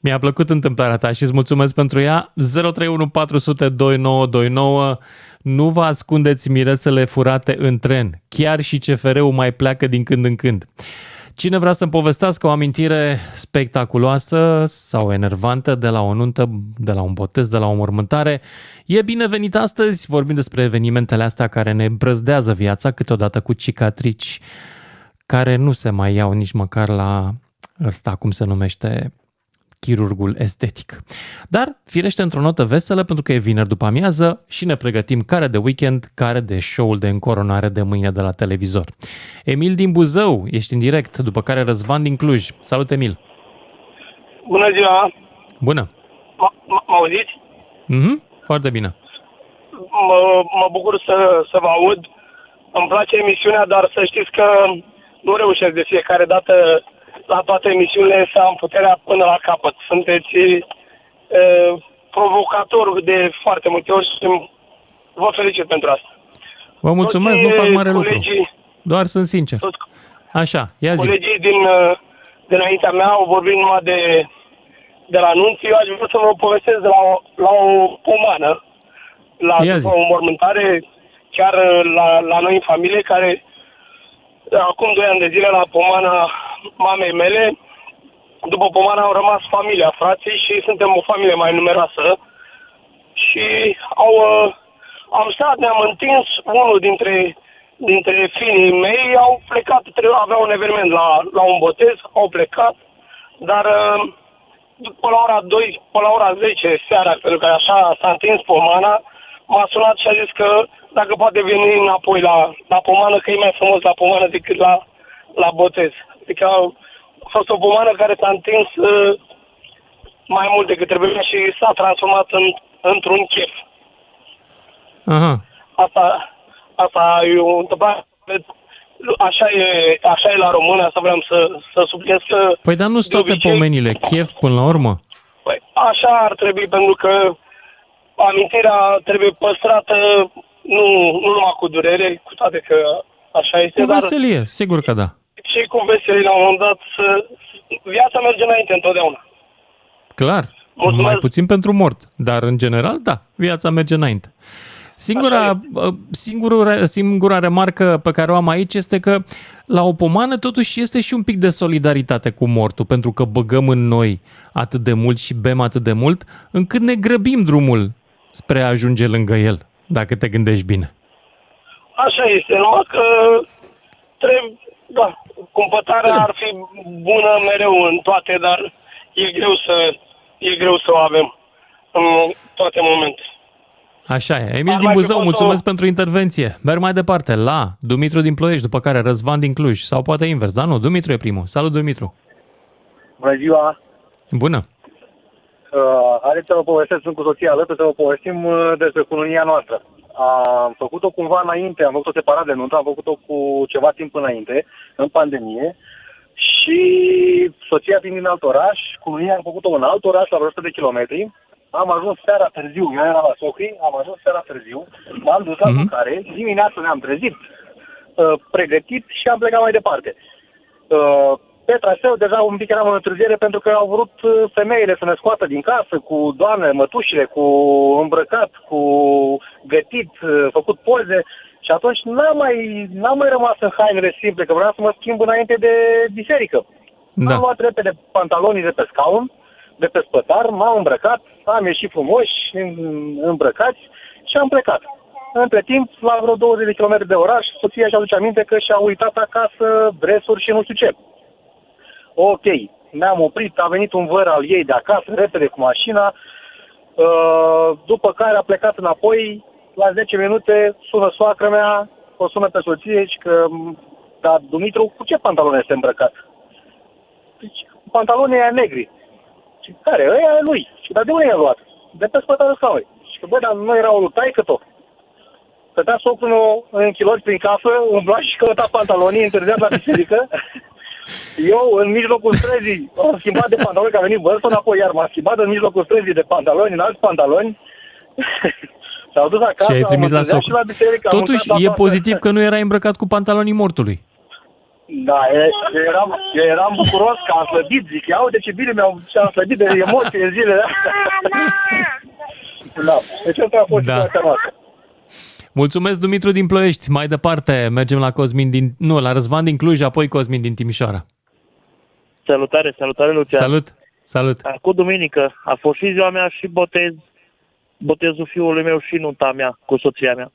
S3: Mi-a plăcut întâmplarea ta și îți mulțumesc pentru ea. 031 400 2929. Nu vă ascundeți miresele furate în tren. Chiar și CFR-ul mai pleacă din când în când. Cine vrea să-mi povestească o amintire spectaculoasă sau enervantă de la o nuntă, de la un botez, de la o mormântare, e binevenit astăzi. Vorbim despre evenimentele astea care ne brăzdează viața, câteodată cu cicatrici care nu se mai iau nici măcar la ăsta, cum se numește, chirurgul estetic. Dar, firește într-o notă veselă, pentru că e vineri după amiază și ne pregătim care de weekend, care de show-ul de încoronare de mâine de la televizor. Emil din Buzău, ești în direct, după care Răzvan din Cluj. Salut, Emil!
S17: Bună ziua!
S3: Bună!
S17: Mă mă auziți?
S3: Mhm, foarte bine.
S17: Mă, mă bucur să, să vă aud. Îmi place emisiunea, dar să știți că nu reușesc de fiecare dată la toate emisiunile să am puterea până la capăt. Sunteți uh, provocator de foarte multe ori și vă felicit pentru asta.
S3: Vă mulțumesc, nu
S17: Toți
S3: fac mare lucru.
S17: colegii,
S3: Doar sunt sincer. Așa, ia zi.
S17: Colegii din, uh, dinaintea mea au vorbit numai de, de la anunți. Eu aș vrea să vă povestesc de la o, la o pomană, la
S3: Ia zi.
S17: după o mormântare, chiar uh, la, la noi în familie, care uh, acum doi ani de zile la pomana mamei mele, după pomană au rămas familia, frații și suntem o familie mai numeroasă. Și au, uh, am stat, ne-am întins, unul dintre, dintre finii mei au plecat, tre- avea un eveniment la, la un botez, au plecat, dar uh, după la ora 2, până la ora 10 seara, pentru că așa s-a întins pomana, m-a sunat și a zis că dacă poate veni înapoi la, la pomană, că e mai frumos la pomană decât la, la botez. Adică a fost o pomană care s-a întins uh, mai mult decât trebuia și s-a transformat în, într-un chef.
S3: Aha.
S17: Asta, asta e o întâmplare. Așa e, așa e la român, asta vreau să, să subliniez că
S3: Păi dar nu sunt toate pomenile. Chef până la urmă?
S17: Păi, așa ar trebui, pentru că amintirea trebuie păstrată nu, nu numai cu durere, cu toate că așa este,
S3: Cu
S17: dar
S3: veselie, sigur că da.
S17: Și cu veselie la un moment dat să... Viața merge înainte întotdeauna.
S3: Clar.
S17: Mulțumesc.
S3: Mai puțin pentru mort, dar în general, da, viața merge înainte. Singura, singura, singura remarcă pe care o am aici este că la o pomană totuși este și un pic de solidaritate cu mortul, pentru că băgăm în noi atât de mult și bem atât de mult, încât ne grăbim drumul spre a ajunge lângă el, dacă te gândești bine.
S17: Așa este, numai că trebuie, da, cumpătarea ar fi bună mereu în toate, dar e greu să, e greu să o avem în toate momentele.
S3: Așa e. Emil
S17: Ar
S3: din
S17: mai fi
S3: Buzău,
S17: fost
S3: mulțumesc
S17: o-
S3: pentru intervenție. Merg mai departe la Dumitru din Ploiești, după care Răzvan din Cluj, sau poate invers. Da, nu, Dumitru e primul. Salut, Dumitru.
S18: Bună ziua!
S3: Bună.
S18: Uh, haideți să vă povestesc, sunt cu soția alături, să vă povestim uh, despre cununia noastră. Am făcut-o cumva înainte, am făcut-o separat de nuntă, am făcut-o cu ceva timp înainte, în pandemie, și soția fiind din alt oraș, cununia am făcut-o în alt oraș, la vreo 100 de kilometri, am ajuns seara târziu, eu eram la Socri, am ajuns seara târziu, m-am dus la mâncare, dimineața ne-am trezit, uh, pregătit și am plecat mai departe. Uh, pe traseu deja un pic eram în întârziere pentru că au vrut uh, femeile să ne scoată din casă cu doamne, mătușile, cu îmbrăcat, cu gătit, uh, făcut poze și atunci n-am mai, n-am mai rămas în hainele simple, că vreau să mă schimb înainte de biserică.
S3: Da.
S18: Am luat repede pantalonii de pe scaun, de pe spătar, m-am îmbrăcat, am ieșit frumoși, în- îmbrăcați și am plecat. Între timp, la vreo 20 de km de oraș, soția și aduce aminte că și-a uitat acasă dresuri și nu știu ce. Ok, ne-am oprit, a venit un văr al ei de acasă, repede cu mașina, uh, după care a plecat înapoi, la 10 minute sună soacră mea, o sună pe soție și că, dar Dumitru, cu ce pantaloni este îmbrăcat? Deci, pantalonii aia negri. Și care? Ăia e lui. Și dar de unde i-a luat? De pe spătarul scaunului. Și că, bă, dar nu erau lui taică tot. Stătea socul meu în chiloți prin casă, umbla și căuta pantalonii, întârziat la biserică. Eu, în mijlocul străzii, am schimbat de pantaloni, că a venit vârstă înapoi, iar m-a schimbat în mijlocul străzii de pantaloni, în alți pantaloni. S-au dus acasă,
S3: Și ai trimis
S18: am
S3: la
S18: întârziat
S3: soc.
S18: și la biserică. am
S3: Totuși,
S18: mâncat
S3: e
S18: acasă.
S3: pozitiv că nu erai îmbrăcat cu pantalonii mortului.
S18: Da, e- eu eram, eu eram bucuros că am slăbit, zic, ia uite ce bine mi-am și am slăbit de emoții în zilele Da, deci asta a fost
S3: Da.
S18: situația noastră.
S3: Mulțumesc, Dumitru din Ploiești. Mai departe, mergem la Cosmin din... Nu, la Răzvan din Cluj, apoi Cosmin din Timișoara.
S19: Salutare, salutare, Lucian.
S3: Salut! Salut!
S19: Cu duminică a fost și ziua mea și botez, botezul fiului meu și nunta mea cu soția mea.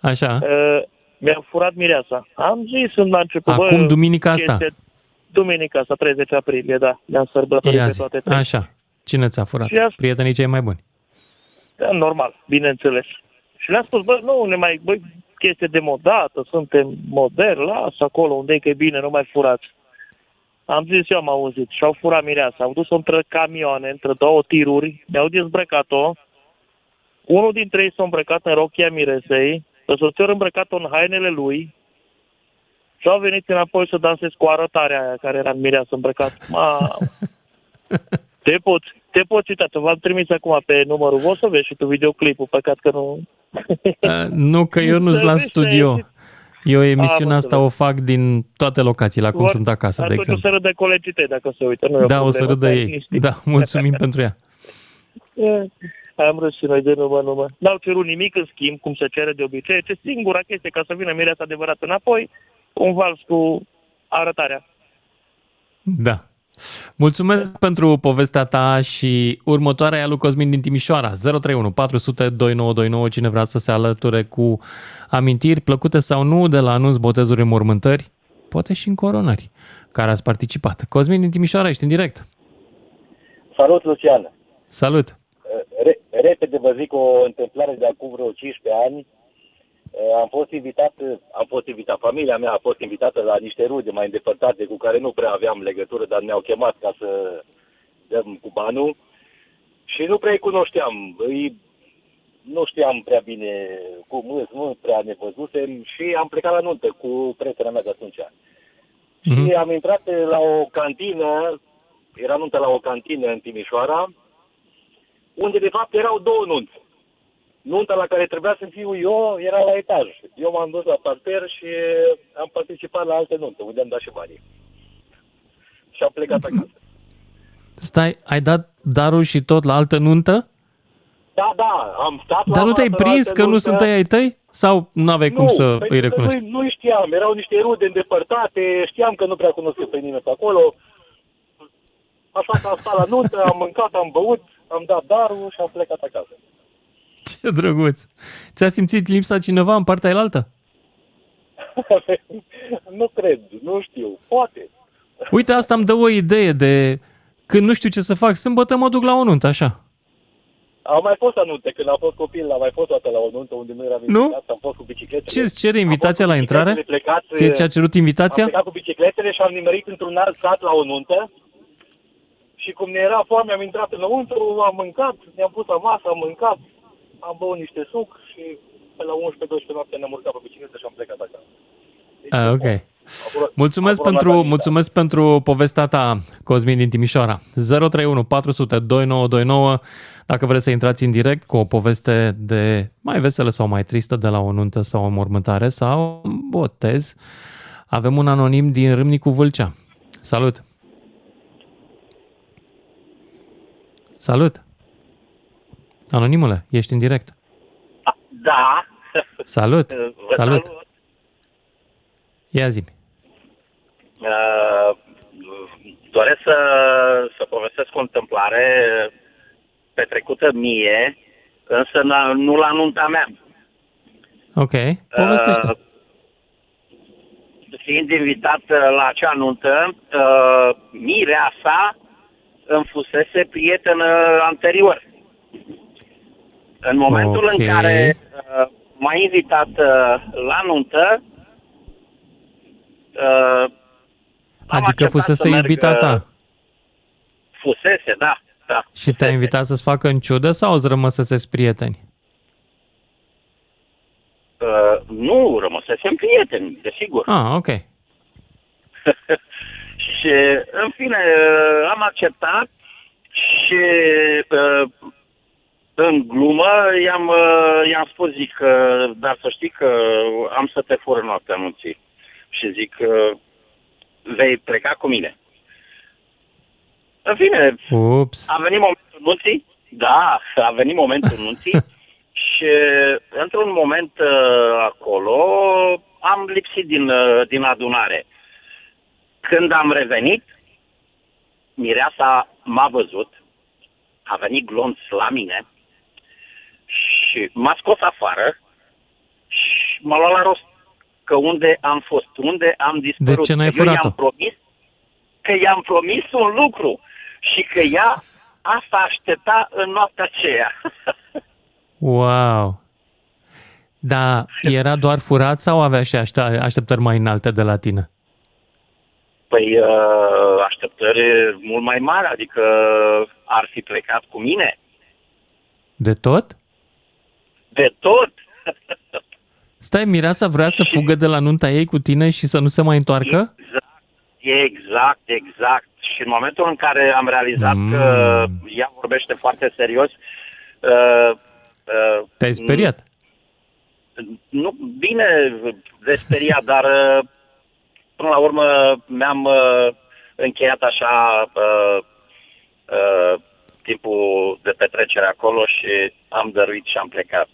S3: Așa.
S19: Uh, mi-am furat mireasa. Am zis în la început, bă,
S3: Acum, duminica asta?
S19: este Duminica asta, 30 aprilie, da. Le-am sărbătorit
S3: Ia
S19: pe
S3: zi.
S19: toate trei.
S3: Așa. Cine ți-a furat?
S19: Și asta-
S3: Prietenii cei mai buni.
S19: Da, normal, bineînțeles. Și le-am spus, bă, nu ne mai, băi, chestie demodată, suntem moderni, lasă acolo unde e că e bine, nu mai furați. Am zis eu, am auzit, și-au furat mireasa, au dus-o între camioane, între două tiruri, mi-au dezbrăcat-o, unul dintre ei s-a îmbrăcat în rochia miresei, soțul a îmbrăcat-o în hainele lui și au venit înapoi să dansez cu arătarea aia care era în mireasă îmbrăcat. Ma, te poți, te poți uita, te v-am trimis acum pe numărul, o să vezi și tu videoclipul, păcat că nu...
S3: Uh, nu, că eu nu-s la
S19: Vezi,
S3: studio.
S19: ai-
S3: Eu emisiunea
S19: Am
S3: asta o fac din toate locațiile, acum
S19: Vor-
S3: sunt acasă, de
S19: Atunci
S3: exemplu.
S19: o să râdă colegii tăi dacă se uită. Nu e
S3: Da, o să
S19: problemă,
S3: râdă
S19: stai
S3: ei.
S19: liniștit.
S3: Da, mulțumim pentru ea.
S19: Am râs și noi de numă, numă. N-au cerut nimic în schimb, cum se cere de obicei. Ce singura chestie ca să vină mireasa adevărat înapoi, un vals cu arătarea.
S3: Da. Mulțumesc pentru povestea ta și următoarea e a lui Cosmin din Timișoara. 031 400 2929. Cine vrea să se alăture cu amintiri plăcute sau nu de la anunț, botezuri, mormântări, poate și în coronări, care ați participat. Cosmin din Timișoara, ești în direct.
S20: Salut, Lucian.
S3: Salut!
S20: Re- repede vă zic o întâmplare de acum vreo 15 ani. Eh, Am fost invitat, am fost invitat, familia mea a fost invitată la niște rude mai îndepărtate cu care nu prea aveam legătură, dar ne-au chemat ca să dăm cu banul și nu prea îi cunoșteam. Îi, nu știam prea bine cum îs, nu prea ne văzusem și am plecat la nuntă cu prietena mea de atunci. Și am intrat la o cantină, era nuntă la o cantină în Timișoara, unde de fapt erau două nunți. Nunta la care trebuia să fiu eu era la etaj. Eu m-am dus la parter și am participat la alte nunte, unde am dat și banii. Și am plecat acasă.
S3: Stai, ai dat darul și tot la altă nuntă?
S20: Da, da, am stat la
S3: Dar nu te-ai
S20: masă la
S3: prins
S20: altă
S3: că nu
S20: nuntă.
S3: sunt ai ai tăi? Sau nu aveai cum
S20: Nu,
S3: să
S20: pentru
S3: îi
S20: că
S3: recunoști?
S20: Nu, nu știam, erau niște rude îndepărtate, știam că nu prea cunosc pe nimeni pe acolo. Așa că am stat la nuntă, am mâncat, am băut, am dat darul și am plecat acasă.
S3: Ce drăguț! Ți-a simțit lipsa cineva în partea elaltă?
S20: nu cred, nu știu, poate.
S3: Uite, asta îmi dă o idee de când nu știu ce să fac, sâmbătă mă duc la o nuntă, așa.
S20: Am mai fost la nunte, când am fost copil, am mai fost toată la o nuntă unde nu eram
S3: Nu?
S20: invitat, am fost cu bicicletele.
S3: Ce îți cere invitația la intrare?
S20: bicicletele plecat,
S3: Ție ți-a cerut invitația?
S20: Am plecat cu bicicletele și am nimerit într-un alt sat la o nuntă. Și cum ne era foame, am intrat înăuntru, am mâncat, ne-am pus la masă, am mâncat, am băut niște suc și pe la 11-12 noapte ne-am urcat pe bicicletă și am plecat acasă.
S3: Ah, ok. Mulțumesc
S20: acolo
S3: pentru,
S20: mi-a
S3: mulțumesc pentru povestea ta, Cosmin din Timișoara. 031 400 2929 dacă vreți să intrați în direct cu o poveste de mai veselă sau mai tristă de la o nuntă sau o mormântare sau un botez. Avem un anonim din Râmnicu Vâlcea. Salut! Salut! Anonimule, ești în direct.
S21: Da.
S3: Salut!
S21: Vă
S3: Salut! Ia zi
S21: Uh, doresc să, să povestesc o întâmplare petrecută mie, însă na- nu la nunta mea.
S3: Ok, povestește.
S21: Uh, fiind invitat uh, la acea nuntă, uh, mireasa îmi fusese prietenă anterior. În momentul
S3: Ok.
S21: în care uh, m-a invitat uh, la nuntă, uh, am
S3: Adică
S21: acceptat
S3: fusese
S21: să merg,
S3: iubita
S21: uh,
S3: ta
S21: Fusese, da, da.
S3: și te-a invitat să-ți facă în ciudă sau îți rămăseseți prieteni?
S21: Uh, nu, rămăsesem prieteni, desigur.
S3: Ah, ok.
S21: și, în fine, uh, am acceptat și uh, în glumă, i-am, uh, i-am spus, zic, că, dar să știi că am să te fură noaptea anunții. Și zic, uh, vei pleca cu mine. În fine,
S3: Ups.
S21: a venit momentul nunții, da, a venit momentul nunții și într-un moment uh, acolo am lipsit din, uh, din adunare. Când am revenit, mireasa m-a văzut, a venit glonț la mine și m-a scos afară și m-a luat la rost că unde am fost, unde am dispărut.
S3: De ce n-ai
S21: Că eu
S3: furat-o?
S21: i-am promis, că i-am promis un lucru și că ea asta aștepta în noaptea aceea.
S3: Wow! Da, era doar furat sau avea și aște- așteptări mai înalte de la tine?
S21: Păi uh, așteptări mult mai mari, adică ar fi plecat cu mine.
S3: De tot?
S21: De tot.
S3: Stai, Mireasa vrea să fugă de la nunta ei cu tine și să nu se mai întoarcă?
S21: Exact, exact. Și în momentul în care am realizat
S3: Mm.
S21: că ea vorbește foarte serios, uh, uh,
S3: Te-ai speriat?
S21: nu, bine de speriat, dar uh, până la urmă mi-am uh, încheiat așa uh, uh, timpul de petrecere acolo și am dăruit și am plecat.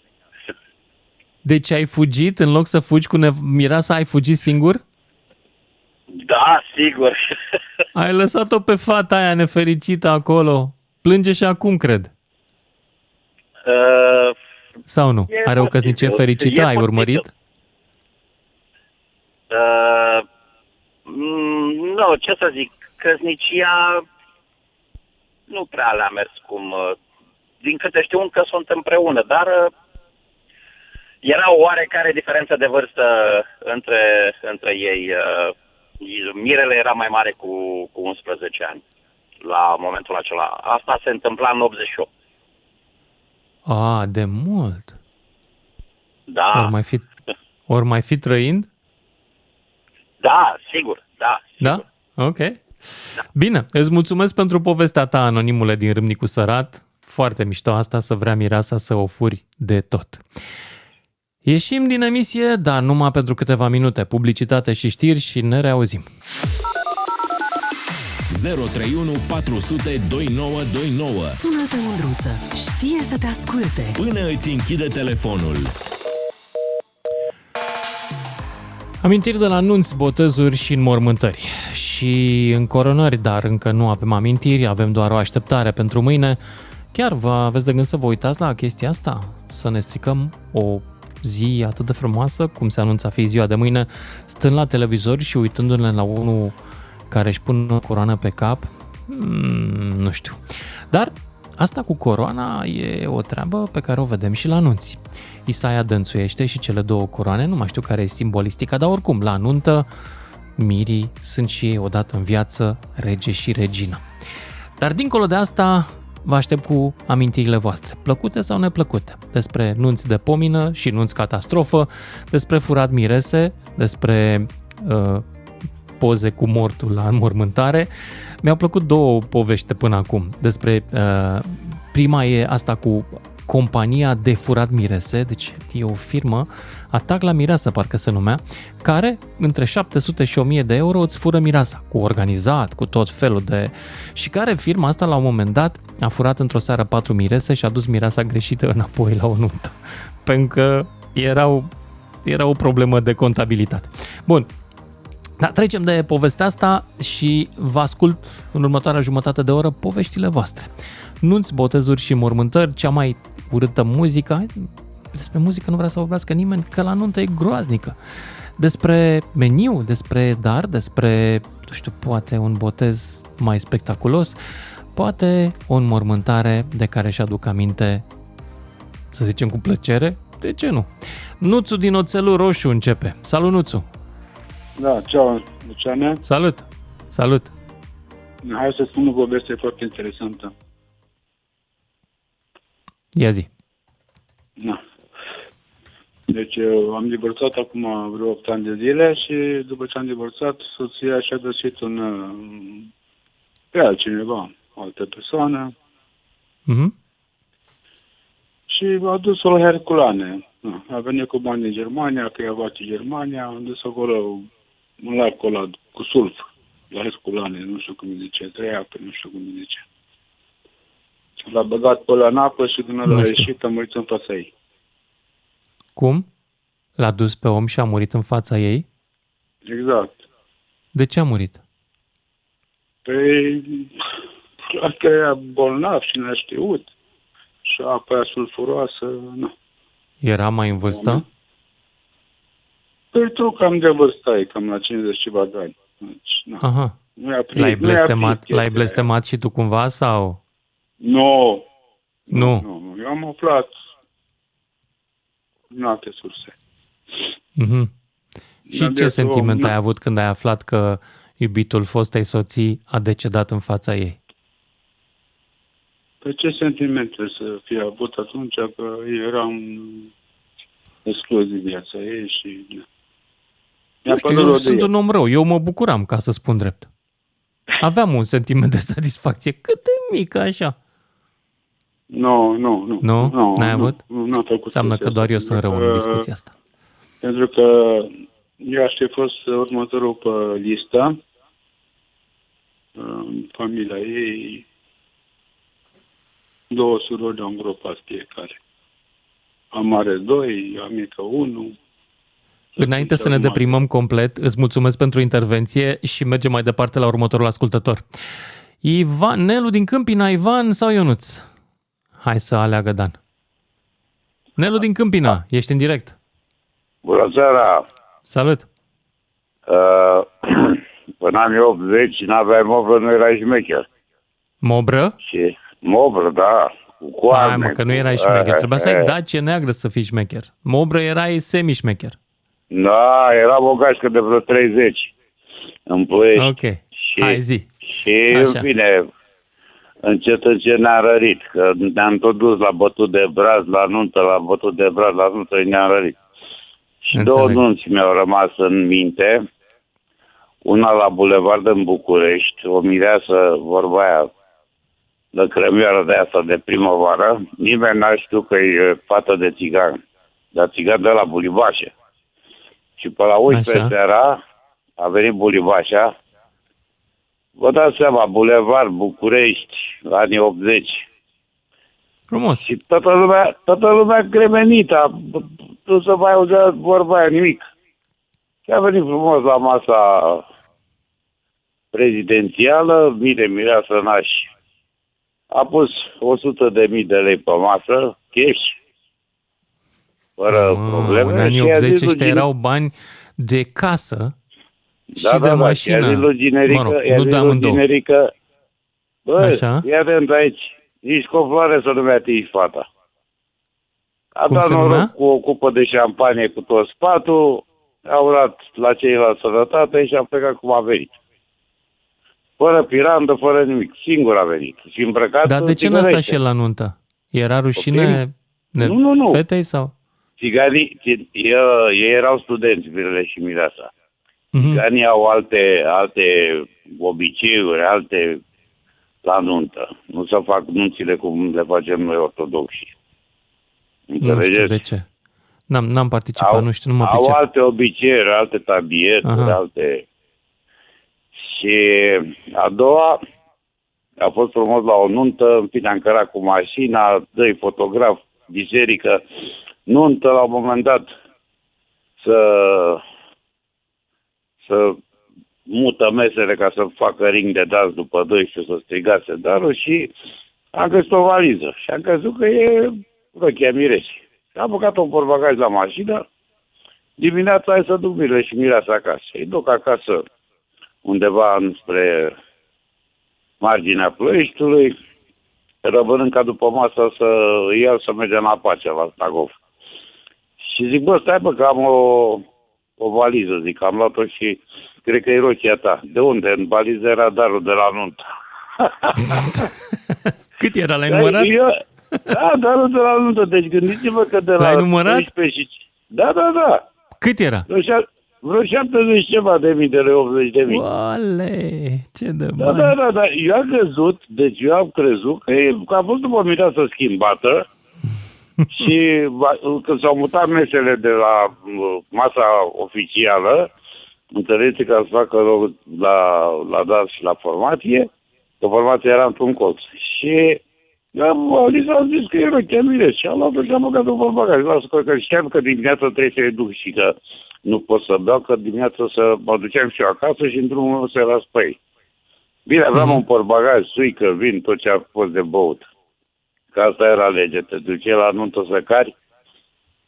S3: Deci ai fugit, în loc să fugi cu nev- Mireasa, ai fugit singur?
S21: Da, sigur.
S3: Ai lăsat-o pe fata aia nefericită acolo. Plânge și acum, cred.
S21: Uh,
S3: Sau nu?
S21: E
S3: Are o
S21: posibil.
S3: căsnicie fericită?
S21: E
S3: Ai
S21: posibil.
S3: urmărit?
S21: Uh, mm, nu, ce să zic, căsnicia nu prea le-a mers cum... uh, Din câte știu, încă sunt împreună, dar uh, era o oarecare diferență de vârstă între, între ei. uh, Mirele era mai mare cu, cu 11 ani la momentul acela. Asta se întâmpla în 88.
S3: A, de mult.
S21: Da,
S3: Ori mai fi, ori mai fi trăind?
S21: da, sigur, da.
S3: Da? Ok. Bine, îți mulțumesc pentru povestea ta, anonimule din Râmnicu Sărat. Foarte mișto asta să vrea mireasa să o furi de tot. Ieșim din emisie, dar numai pentru câteva minute. Publicitate și știri și ne reauzim.
S2: 031 400 2929
S1: Sună-te, Mândruță. Știe să te asculte.
S2: Până îți închide telefonul.
S3: Amintiri de la nunți, botezuri și înmormântări. Și în coronări, dar încă nu avem amintiri, avem doar o așteptare pentru mâine. Chiar vă aveți de gând să vă uitați la chestia asta? Să ne stricăm o zi atât de frumoasă, cum se anunță a fi ziua de mâine, stând la televizor și uitându-ne la unul care își pune o coroană pe cap? Mm, nu știu. Dar asta cu coroana e o treabă pe care o vedem și la anunți. Isaia dănțuiește și cele două coroane, nu mai știu care e simbolistica, dar oricum, la nuntă, mirii sunt și ei odată în viață rege și regină. Dar dincolo de asta, vă aștept cu amintirile voastre, plăcute sau neplăcute, despre nunți de pomină și nunți catastrofă, despre furat mirese, despre uh, poze cu mortul la înmormântare. Mi-au plăcut două povești de până acum. Despre uh, prima e asta cu compania de furat mirese, deci e o firmă, Atac la mireasă parcă se numea, care între 700 și 1000 de euro îți fură mireasa, cu organizat, cu tot felul de... Și care firma asta la un moment dat a furat într-o seară patru mirese și a dus mireasa greșită înapoi la o nuntă. Pentru că erau, era o problemă de contabilitate. Bun, da, trecem de povestea asta și vă ascult în următoarea jumătate de oră poveștile voastre. Nunți, botezuri și mormântări, cea mai urâtă muzică. Despre muzică nu vrea să vorbească nimeni, că la nuntă e groaznică. Despre meniu, despre dar, despre, nu știu, poate un botez mai spectaculos, poate o înmormântare de care își aduc aminte, să zicem cu plăcere, de ce nu? Nuțu din Oțelul Roșu începe. Salut, Nuțu!
S22: Da, ceau, Luciane.
S3: Salut! Salut!
S22: Hai să spun o poveste foarte interesantă.
S3: Ia zi!
S22: Da. Deci eu am divorțat acum vreo 8 ani de zile și după ce am divorțat, soția și-a găsit un uh, pe altcineva, o altă persoană.
S3: Mhm.
S22: Și a dus-o la Herculane. Da, A venit cu bani din Germania, că i-a luat în Germania, am dus acolo un lac acolo cu sulf, la Herculane, nu știu cum îi zice, trei ape, nu știu cum îi zice. L-a băgat pe ăla în apă și din ăla
S3: Nu
S22: a
S3: știu.
S22: ieșit, a murit în fața ei.
S3: Cum? L-a dus pe om și a murit în fața ei?
S22: Exact.
S3: De ce a murit?
S22: Păi, asta era bolnav și ne-a știut. Și apa aia sulfuroasă, nu.
S3: Era mai în vârstă?
S22: Păi tu cam de vârstă ai, cam la 50 ceva de ani. Deci, na.
S3: Aha.
S22: Nu i-a prins,
S3: L-ai
S22: nu i-a
S3: blestemat,
S22: prins
S3: l-ai
S22: chestia
S3: blestemat și tu cumva sau?
S22: aia. Nu.
S3: Nu.
S22: Nu, eu am aflat în alte surse.
S3: Mhm. Și
S22: Dar
S3: ce
S22: de
S3: sentiment
S22: om,
S3: ai
S22: na.
S3: avut când ai aflat că iubitul fostei soții a decedat în fața ei?
S22: Pe ce sentimente să fie avut atunci că eram exclus din viața ei și... na. Mi-a
S3: Nu știu,
S22: părut
S3: eu
S22: rău de
S3: sunt
S22: el.
S3: un om rău, eu mă bucuram, ca să spun drept. Aveam un sentiment de satisfacție cât de mic, așa.
S22: Nu, nu, nu.
S3: Nu?
S22: nu
S3: N-ai
S22: nu,
S3: avut?
S22: Nu, n-am făcut
S3: Înseamnă
S22: chestia
S3: că doar eu
S22: asta,
S3: sunt rău
S22: pentru
S3: în
S22: că-
S3: discuția asta.
S22: Pentru că eu aș fi fost următorul pe listă. În familia ei, două surori au îngropat fiecare. Am mare doi, am mică unu.
S3: Înainte să ne deprimăm complet, îți mulțumesc pentru intervenție și mergem mai departe la următorul ascultător. Ivan, Nelu din Câmpina, Ivan sau Ionuț? Hai să aleagă Dan. Nelu din Câmpina, ești în direct.
S23: Bună seara!
S3: Salut!
S23: Uh, până anii 80 n-aveai mobră, nu erai șmecher.
S3: Mobră?
S23: Și mobră, da, cu coarne.
S3: Hai mă, că nu
S23: cu-
S3: erai șmecher.
S23: eh,
S3: Trebuia să ai
S23: eh.
S3: dacie neagră să fii șmecher. Mobră erai semi-șmecher.
S23: Da, era o gașcă de vreo 30 în Ploiești.
S3: Ok,
S23: Și,
S3: hai zi.
S23: Și,
S3: Așa.
S23: în fine, încet, încet ne-am rărit, că ne-am tot dus la bătut de braz, la nuntă, la bătut de braz, la nuntă, și ne-am rărit. Și
S3: Înțeleg.
S23: două nunți mi-au rămas în minte. Una la Bulevard în București, o mireasă, vorba aia, de cremioară de asta de primăvară. Nimeni n-a știut că e fată de țigan, dar țigan de la Bulibașe. Și pe la 11
S3: Așa.
S23: seara a venit Bulibașa. Vă dați seama, Bulevard, București, anii 80.
S3: Frumos.
S23: Și toată lumea, toată lumea cremenită. Nu să mai auzea vorba aia, nimic. Și a venit frumos la masa prezidențială, mire mireasă nași. A pus 100 de mii de lei pe masă, cash, fără probleme.
S3: În anii
S23: și a
S3: 80
S23: zis lui
S3: ăștia
S23: Gine-
S3: erau bani de casă
S23: Da,
S3: și
S23: da,
S3: de
S23: da,
S3: mașină.
S23: Și a zis lui Ginerică,
S3: mă rog,
S23: i-a
S3: nu
S23: zis
S3: de
S23: lui
S3: amândouă.
S23: Ginerică, bă,
S3: Așa.
S23: fii atent aici, nici cu o floare să nu mi atingi fata. A
S3: Cum
S23: dat
S3: se
S23: noroc
S3: numea?
S23: cu o cupă de șampanie cu tot spatul, a urat la ceilalți sănătate și a plecat cum a venit. Fără pirandă, fără nimic. Singur a venit. Și îmbrăcat
S3: Dar
S23: în
S3: de ce n-a stat
S23: țigănește.
S3: și el la nuntă? Era rușine
S23: Poftim?
S3: ne-
S23: Nu, nu, nu.
S3: fetei sau?
S23: Țiganii, ți- eu- ei erau studenți, Virele și Mireasa.
S3: Mhm.
S23: Țiganii au alte, alte obiceiuri, alte la nuntă. Nu se fac nunțile cum le facem noi ortodoxi.
S3: Nu știu
S23: Înțelegeți?
S3: de ce. N-am, n-am participat,
S23: Au-
S3: nu știu, nu mă
S23: Au
S3: pricep.
S23: alte obiceiuri, alte tabieturi,
S3: Aha.
S23: alte... Și a doua a fost frumos la o nuntă, în fine am cărat cu mașina, doi fotograf, biserică, nuntă la un moment dat să să mută mesele ca să facă ring de dans după 12 să strigase darul și am găsit o valiză și am crezut că e rochia mireșii. Și am băgat un porbagaj la mașină, dimineața hai să duc Mirele și mireasa acasă. Îi duc acasă undeva înspre marginea Ploieștiului, rămânând ca după masă să îi iau să mergem la Pacea, la Stagov. Și zic, bă, stai bă, că am o, o valiză, zic, am luat-o și cred că e rochia ta. De unde? În valiză era darul de la nuntă.
S3: Cât era? L-ai
S23: Da,
S3: numărat?
S23: Eu, da, darul de la nuntă. Deci gândiți-vă că de la
S3: L-ai numărat?
S23: 12 și... Da, da, da.
S3: Cât era?
S23: Vreo, șa- vreo 70 ceva de mii de lei, 80 de mii.
S3: Oale, ce de
S23: Da,
S3: bani.
S23: da, da, da. Eu am crezut, deci eu am crezut că, e, că a fost după mireasă schimbată și va- când s-au mutat mesele de la uh, masa oficială, întâlniți ca să facă loc la, la dar și la formație, că formația era într-un colț. Și am, li s-a zis că e rochea mine și am luat-o și am băgat-o pe bagaj. Lasă că, că știam că dimineața trebuie să le duc și că nu pot să beau, că dimineața să mă duceam și eu acasă și într-un moment să las pe ei. Bine, aveam un portbagaj, suică, vin, tot ce a fost de băut. Că asta era legea, te duce la nuntă să cari.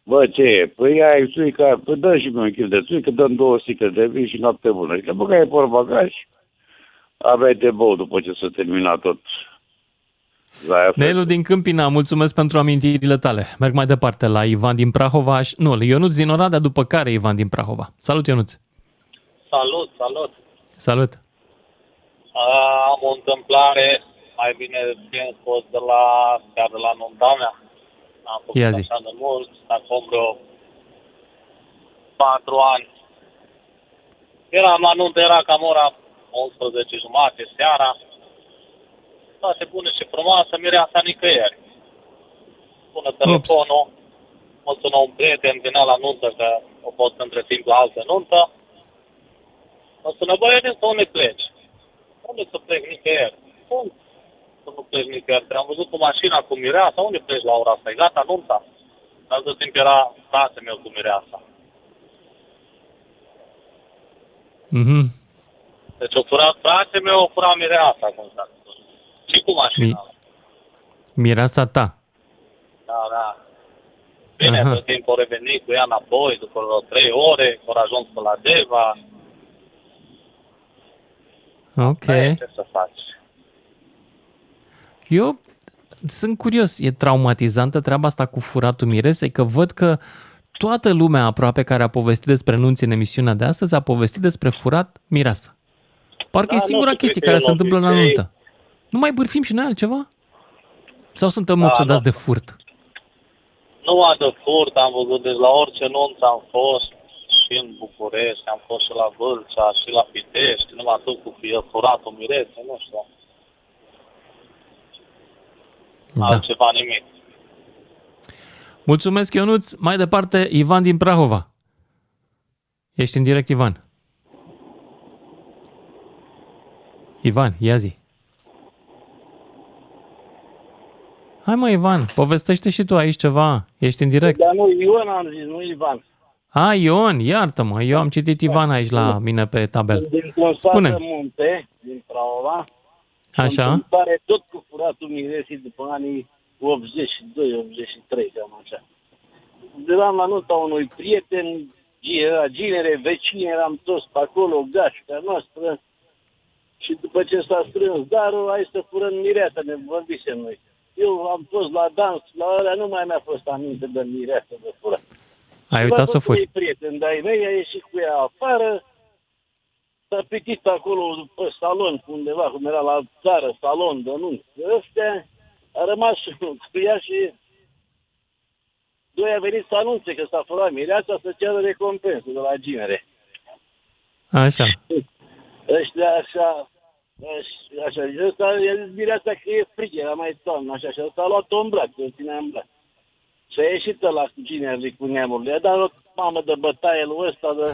S23: Bă, ce e? Păi ai suică, păi dă și mie un kil de suică, dăm două sticle de vin și noapte bună. Și băgai portbagaj, aveai de băut după ce s-a terminat tot. La
S3: Nelu din Câmpina, mulțumesc pentru amintirile tale. Merg mai departe la Ivan din Prahova. și- Nu, Ionuț din Oradea, după care Ivan din Prahova. Salut, Ionuț!
S24: Salut, salut.
S3: Salut!
S24: Uh, am o întâmplare, mai bine bine spus, de la, chiar de la nunta mea. Am făcut
S3: Ia zi.
S24: așa de mult, acum vreo patru ani. Eram la nuntă, era cam ora 11 jumate seara. Toate bune și frumoasă, mireasa nicăieri. Pune telefonul, mă sună un prieten, venea la nuntă, că o fost între timp la altă nuntă. Mă sună, băi, Edin, să unde pleci? Unde să plec nicăieri? Cum să nu pleci nicăieri? Te-am văzut cu mașina cu mireasa, unde pleci la ora asta? E gata nunta? La altă timp era frate meu cu mireasa.
S3: Mhm.
S24: Deci o furat frate meu, o furat mireasa, cum s-a spus. Și cu mașina.
S3: Mi- mireasa ta.
S24: Da, da. Bine,
S3: Aha.
S24: tot timpul au revenit cu ea înapoi, după vreo trei ore, au ajuns pe la Deva.
S3: Ok.
S24: Ce să faci?
S3: Eu sunt curios, e traumatizantă treaba asta cu furatul miresei, că văd că toată lumea aproape care a povestit despre nunți în emisiunea de astăzi a povestit despre furat mireasă. Parcă
S24: Da,
S3: e
S24: nu
S3: singura
S24: știu,
S3: chestie
S24: cred că
S3: care se
S24: e un
S3: întâmplă la
S24: obicei.
S3: nuntă. Nu mai bârfim și noi altceva? Sau suntem
S24: Da,
S3: obsedați de furt?
S24: Nu de furt am văzut, deci la orice nunță am fost și în București, am fost și la Vâlcea, și la Pitești, numai atât cu fie furatul mirese, nu știu.
S3: Da.
S24: Altceva nimic.
S3: Mulțumesc, Ionuț. Mai departe, Ivan din Prahova. Ești în direct, Ivan. Ivan, ia zi. Hai mă, Ivan, povestește și tu aici ceva. Ești în direct.
S25: Dar nu, Ion am zis, nu Ivan.
S3: A, Ion, iartă-mă, eu am citit Ivan aici la mine pe tabel.
S25: Din Constanța
S3: Spune.
S25: Munte, din Prahova.
S3: Așa?
S25: Întâmplare tot cu furatul miresii după anii 82-83, cam așa. Eram la nunta unui prieten, era ginere, vecini, eram toți pe acolo, gașca noastră. Și după ce s-a strâns darul, hai să furăm mireasa, ne vorbisem noi. Eu am fost la dans, la ăla nu mai mi-a fost aminte de mireasă de furat.
S3: Ai
S25: Și
S3: uitat
S25: l-a
S3: să o
S25: făcut
S3: furi.
S25: ei prieten de-ai mei, a ieșit cu ea afară, s-a pitit acolo pe salon, undeva, cum era la țară, salon de nunți. Ăstea a rămas cu ea și doi a venit să anunțe că s-a furat mireasa să ceară recompensă de la ginere.
S3: Așa.
S25: Ăștia așa, aș- așa, și ăsta, i-a zis mireasa că e frig, era mai toamnă, așa, și ăsta a luat-o în braț, o ținea în braț. Și a ieșit la ginerii cu neamurile, i-a dat o mamă de bătaie lui ăsta, de...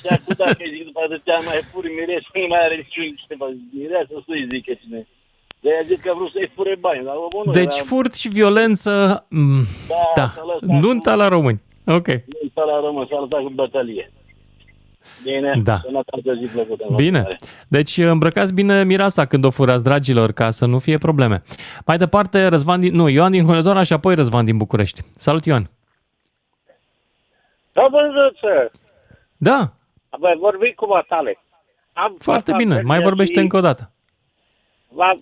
S25: și acum dacă îi zic după atâtea mai furi mireasă, nu mai are niciun ceva, mireasă să-i zică cine. De aia zic că vreau să-i fure bani, dar omul nu
S3: Deci
S25: era...
S3: furt și violență, mm,
S25: Da,
S3: da,
S25: s-a lăsat
S3: nunta la români. Ok.
S25: Nu la român, s-a lăsat cu bătălie. Bine,
S3: Da.
S25: sănătate zi plăcută.
S3: Bine. Deci îmbrăcați bine mireasa când o furați, dragilor, ca să nu fie probleme. Mai departe, Răzvan din, nu, Ioan din Hunedoara și apoi Răzvan din București. Salut, Ioan.
S26: Da, văzuță,
S3: Da,
S26: voi vorbi cu matale. Am
S3: foarte
S26: fost
S3: bine.
S26: la
S3: Mai
S26: Belgia
S3: vorbește
S26: și
S3: încă o dată.
S26: V-am,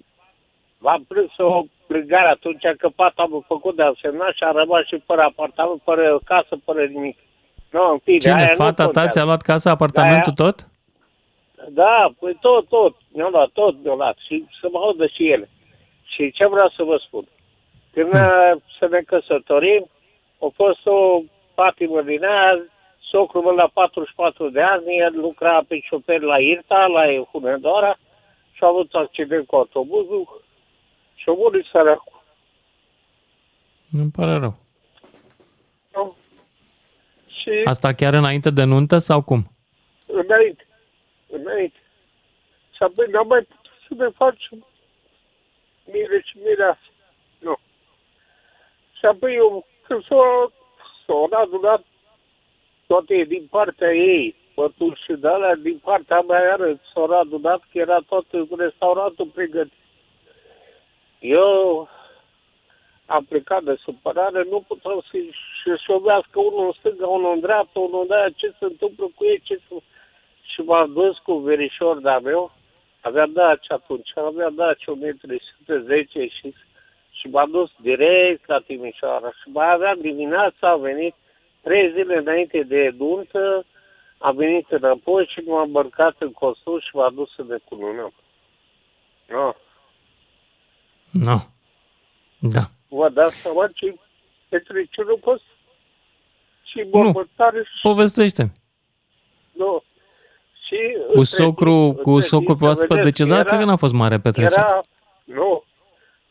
S26: v-am prins o plângare atunci că pat am făcut de asemenea și am rămas și fără apartament, fără casă, fără nimic. Nu, în fine,
S3: Cine?
S26: aia nu
S3: Fata ta
S26: contează.
S3: ți-a luat casa, apartamentul tot?
S26: Da, păi tot, tot. Mi-au luat, tot mi-au luat. Și să mă audă și ele. Și ce vreau să vă spun? Când hmm. să ne căsătorim, a fost o patimă din aia, socrul meu la 44 de ani, el lucra pe șofer la Irta, la Hunedoara, și a avut accident cu autobuzul și a murit săracul.
S3: Îmi pare rău.
S26: Și
S3: Asta chiar înainte de nuntă sau cum?
S26: înainte, înainte. Și apoi n-am mai putut să ne facem mire și mireasă. Nu. Și apoi eu, când s-au s-au adunat toate din partea ei, bături și de alea, din partea mea iară s-au adunat că era tot restaurantul pregătit. Eu am plecat de supărare, nu puteau să-și șovească unul în stânga, unul în dreapta, unul în aia, ce se întâmplă cu ei, ce se... Și m-am dus cu verișor de-a meu, avea Daci atunci, avea Daci 1310 și, și m-am dus direct la Timișoara și mai aveam dimineața, a venit trei zile înainte de nuntă, a venit înapoi și m-a îmbarcat în costum și m-a dus să ne cununăm. No.
S3: Nu. Da.
S26: Vă dați seama ce petreciunul fost? Și mormântare și...
S3: Povestește.
S26: Nu. Și
S3: Cu
S26: între
S3: socru,
S26: timp-
S3: cu
S26: între
S3: socru
S26: timp,
S3: pe
S26: să
S3: oaspăt
S26: vedeți,
S3: decedat,
S26: era-
S3: cred că n-a fost mare petrecere.
S26: Era, nu,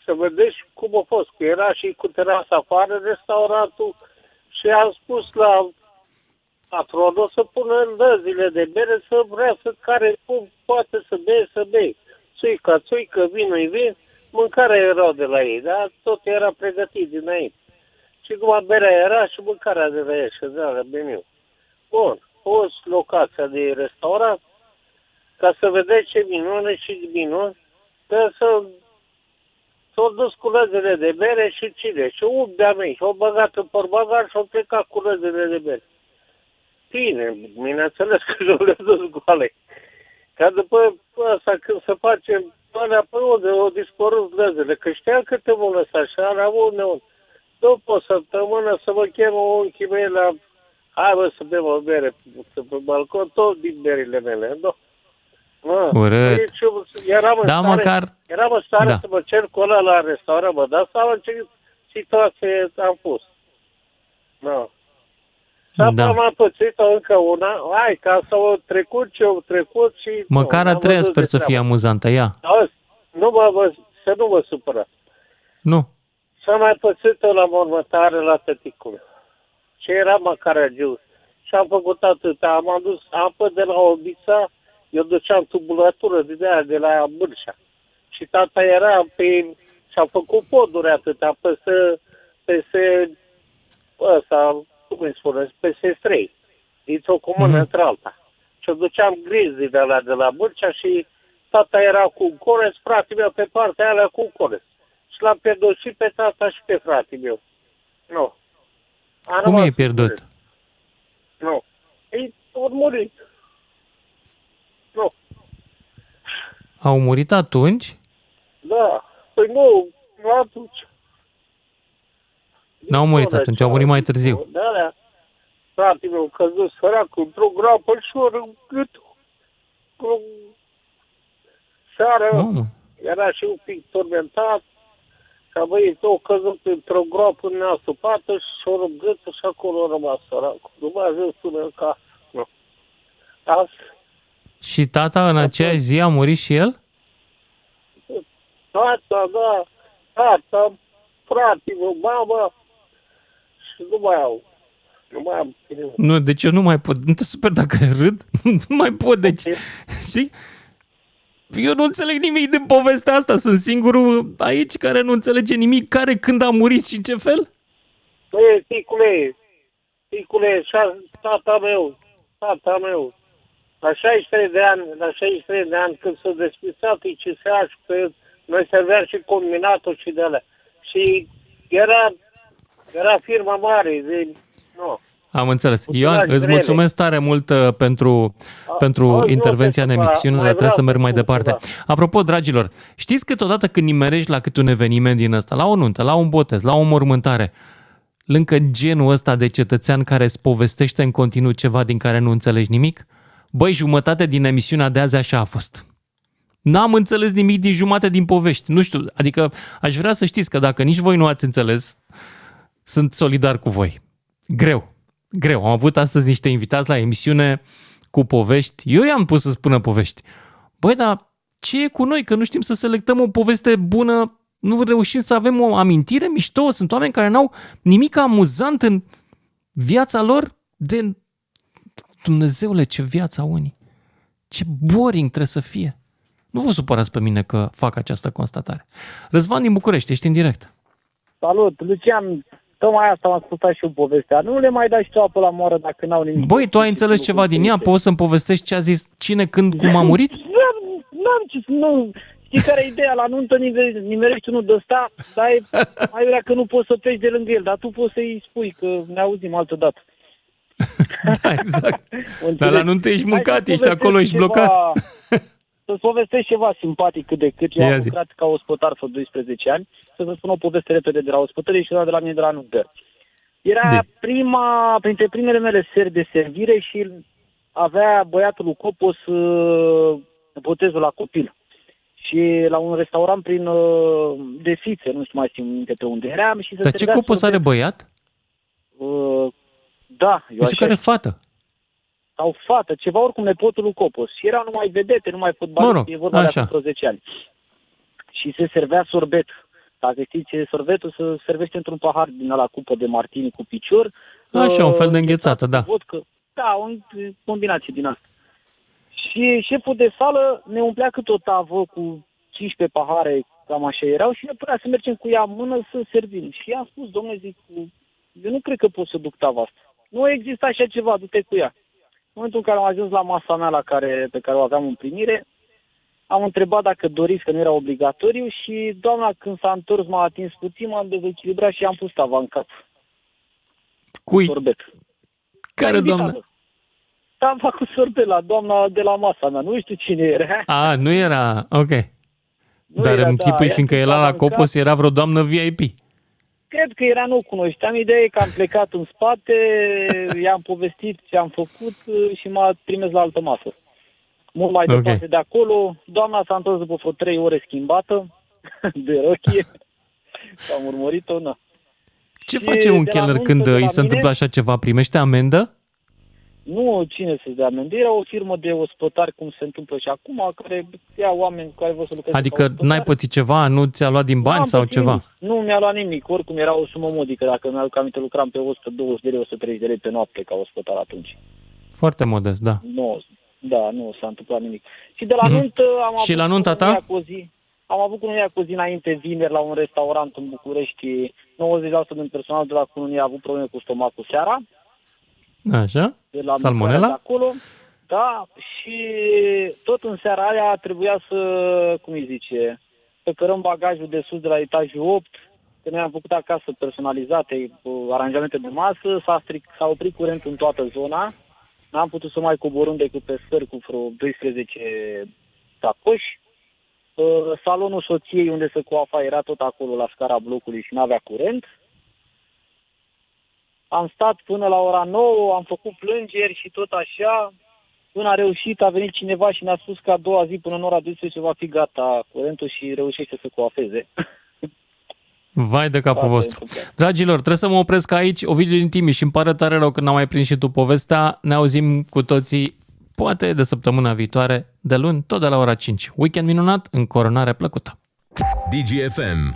S26: să vedeți cum a fost, că era și cu terasa afară restaurantul și am spus la patronul să pună în lăzile de bere să vrea să care cum poate să bea, să bea. Țuica, țuică, vină-i vin, mâncarea era de la ei, dar tot era pregătit dinainte. Și numai berea era și mâncarea de la ei și de la meniu. Bun, fost locația de restaurant, ca să vedeți ce minune și minuni, că să s-au dus cu lăzile de bere și cine? Și un de-a mei, și-au băgat în portbagaj și-au plecat cu lăzile de bere. Bine, bineînțeles că nu le-a dus goale. Ca după asta, când se face alea, pe unde au dispărut lăzile, că știa câte mă lăsa și alea unde, unde. După o săptămână să mă chemă unchii mei la... Hai bă să bem o bere pe, pe balcon, tot din berile mele, nu? Mă,
S3: Urât.
S26: deci eu eram în
S3: Da,
S26: stare,
S3: măcar-
S26: Eram în stare
S3: Da.
S26: să mă cer cu ăla la restaurant, mă dați seama în ce situație am fost. Nu. Și apoi
S3: Da.
S26: am mai pățit încă una. Hai, ca să o trecut ce au trecut și...
S3: Măcar
S26: nu,
S3: a
S26: am
S3: treia
S26: văzut
S3: sper
S26: de
S3: să fie
S26: treabă.
S3: amuzantă, ia.
S26: Auzi, nu mă, vă, să nu vă supărați.
S3: Nu.
S26: S-a mai pățit la mormântare la tăticul. Și era macaragiu. Și am făcut atâta. Am adus apă de la Obița, eu duceam tubulatură de aia de la Bârșa. Și tata era pe... Și-a făcut poduri atâta peste, peste ăsta, cum îi spune, peste strei. Dintr-o comună
S3: Mhm.
S26: într-alta. Și o duceam grizi de la, de la Bârcea și tata era cu un coreț, fratele meu pe partea aia cu un coreț. Și l-am pierdut și pe tata și pe fratele meu. Nu. A
S3: Cum
S26: rămas
S3: e pierdut?
S26: Nu. Ei au murit. Nu.
S3: Au murit atunci?
S26: Da. Păi nu, nu atunci.
S3: N-au murit atunci, au murit mai târziu.
S26: Da, da. Fratele meu căzut săracul într-o groapă și ori în gât. Cu seară
S3: Mamă.
S26: era și un pic tormentat. Și apoi tot căzut într-o groapă neasupată și ori în gât și acolo a rămas săracul. Nu mai ajuns până în casă. Nu. Asta.
S3: Și tata în aceeași zi a murit și el?
S26: tata, da, tata, frate, meu, mama și nu mai au. Nu mai am.
S3: Nu, deci eu nu mai pot. Nu te super dacă râd. Nu mai pot, deci... Știi? Eu nu înțeleg nimic din povestea asta. Sunt singurul aici care nu înțelege nimic. Care, când a murit și în ce fel?
S26: Băi, ticule, ticule, șa- tata meu, tata meu, la 63 de ani, la 63 de ani, când s-a despisat ICSA și pe noi serveam și combinatul și de alea. Și era, era firma mare, de, nu.
S3: Am înțeles.
S26: Cu
S3: Ioan,
S26: dragi
S3: îți
S26: grele.
S3: mulțumesc tare mult uh, pentru, pentru
S26: auzi,
S3: intervenția în
S26: nu,
S3: emisiune,
S26: mai
S3: dar trebuie
S26: vreau
S3: să merg
S26: să
S3: mai
S26: spun
S3: departe.
S26: ceva.
S3: Apropo, dragilor, știți câteodată când nimerești la câte un eveniment din ăsta, la o nuntă, la un botez, la o mormântare, lângă genul ăsta de cetățean care îți povestește în continuu ceva din care nu înțelegi nimic, băi, jumătate din emisiunea de azi așa a fost. N-am înțeles nimic din jumate din povești. Nu știu, adică aș vrea să știți că dacă nici voi nu ați înțeles, sunt solidar cu voi. Greu. Greu. Am avut astăzi niște invitați la emisiune cu povești. Eu i-am pus să spună povești. Băi, dar ce e cu noi? Că nu știm să selectăm o poveste bună, nu reușim să avem o amintire mișto. Sunt oameni care n-au nimic amuzant în viața lor de Dumnezeule, ce viață au unii. Ce boring trebuie să fie. Nu vă supărați pe mine că fac această constatare. Răzvan din București, ești în direct.
S27: Salut, Lucian, tocmai asta am ascultat și eu povestea. Nu le mai dai și tu apă la moară dacă n-au nimic.
S3: Băi, tu ai înțeles ceva din ea? Poți să-mi povestești ce a zis cine, când, cum a murit?
S27: N-am, n-am ce să- nu... Știi care e ideea? La nuntă nive- nimerești unul de ăsta, dar e mai vrea că nu poți să pleci de lângă el, dar tu poți să-i spui că ne auzim altă dată.
S3: Da, exact.
S27: Înțelegi?
S3: Dar la nuntă ești
S27: Hai
S3: mâncat,
S27: să-ți
S3: ești acolo,
S27: povestesc
S3: ești blocat.
S27: ceva- Să-ți povestesc ceva simpatic cât de cât. Eu
S3: Ia
S27: am
S3: zi.
S27: lucrat ca ospătar vreo 12 ani. Să vă spun o poveste repede de la ospătărie și una de la mine de la nuntă. Era prima, printre primele mele seri de servire și avea băiatul lui Copos uh, botezul la copil. Și la un restaurant prin uh, de fițe, nu știu mai știu minte pe unde eram. Și se
S3: Dar ce
S27: servea
S3: copos are
S27: sorbet.
S3: băiat?
S27: Uh, da, eu
S3: Eu știu
S27: așa
S3: care fată.
S27: sau fată, ceva oricum nepotul lui Copos. Și erau numai vedete, numai fotbaliști,
S3: Mă rog,
S27: e vorba
S3: așa.
S27: de acum vreo 10 ani. Și se servea sorbet. Dacă știți ce e sorbetul, se servește într-un pahar din la cupă de martini cu picior.
S3: Așa, un fel de
S27: uh,
S3: înghețată, da.
S27: Vodcă. Da, o combinație din asta. Și șeful de sală ne umplea cât o tavă cu 15 pahare, cam așa erau, și ne punea să mergem cu ea în mână să servim. Și i-am spus, domnule, zic, eu nu cred că pot să duc tava asta. Nu există așa ceva, du-te cu ea. În momentul în care am ajuns la masa mea la care, pe care o aveam în primire, am întrebat dacă doriți, că nu era obligatoriu și doamna când s-a întors m-a atins puțin, m-am dezechilibrat și am pus tava în cap.
S3: Cui?
S27: Sorbet.
S3: Care
S27: La
S3: doamnă?
S27: invitată. Tava cu sorbet la doamna de la masa mea, nu știu cine era.
S3: A, nu era, ok. Dar
S27: era,
S3: în
S27: da,
S3: chipui,
S27: ea
S3: fiindcă
S27: stava
S3: era la
S27: în
S3: Copos, era vreo doamnă VIP.
S27: Cred că era, nu o cunoșteam. Ideea e că am plecat în spate, i-am povestit ce am făcut uh, și m-a trimis la altă masă. Mult mai
S3: Ok.
S27: departe de acolo, doamna s-a întors după vreo trei ore schimbată de rochie. Am urmărit-o, na.
S3: Ce
S27: Și
S3: face un
S27: de la
S3: chelner
S27: nuntă
S3: când
S27: de la
S3: îi se
S27: mine-
S3: întâmplă așa ceva? Primește amendă?
S27: Nu cine să-ți dea amendă, era o firmă de ospătari, cum se întâmplă și acum, care ia oameni care vor să lucreze
S3: Adică
S27: ca ospătari.
S3: n-ai pățit ceva? Nu ți-a luat din bani
S27: N-am
S3: sau
S27: pățit
S3: ceva?
S27: nimic. Nu mi-a luat nimic, oricum era o sumă modică, dacă mi-aduc aminte, lucram pe 120 de lei, 130 de lei pe noapte ca ospătar atunci.
S3: Foarte modest, da.
S27: Nu, da, nu s-a întâmplat nimic. Și de la
S3: Mhm.
S27: nuntă am
S3: Și
S27: avut
S3: la nunta ta?
S27: cununia Cu o zi, am avut cununia cu o zi înainte, vineri, la un restaurant în București. 90% din personal de la cununie a avut probleme cu stomacul seara.
S3: Așa?
S27: de la mâncarea de
S3: Salmonella?
S27: acolo. Da, și tot în seara aia trebuia să, cum îi zice, să cărăm bagajul de sus de la etajul 8, că noi am făcut acasă personalizate, cu aranjamente de masă, s-a, stric, s-a oprit curent în toată zona, n-am putut să mai coborâm decât pe scări cu vreo 12 sacoși. Uh, Salonul soției unde se coafa era tot acolo la scara blocului și n-avea curent. Am stat până la ora 9, am făcut plângeri și tot așa. Până a reușit, a venit cineva și ne-a spus că a doua zi până în ora 12 va fi gata curentul și reușește să coafeze.
S3: Vai de capul
S27: Asta e
S3: vostru.
S27: întâmplat.
S3: Dragilor, trebuie să mă opresc aici. Ovidiu din Timiș, îmi pare tare rău că n-am mai prins și tu povestea. Ne auzim cu toții, poate de săptămâna viitoare, de luni, tot de la ora 5. Weekend minunat, în coronare plăcută.
S28: DGFM.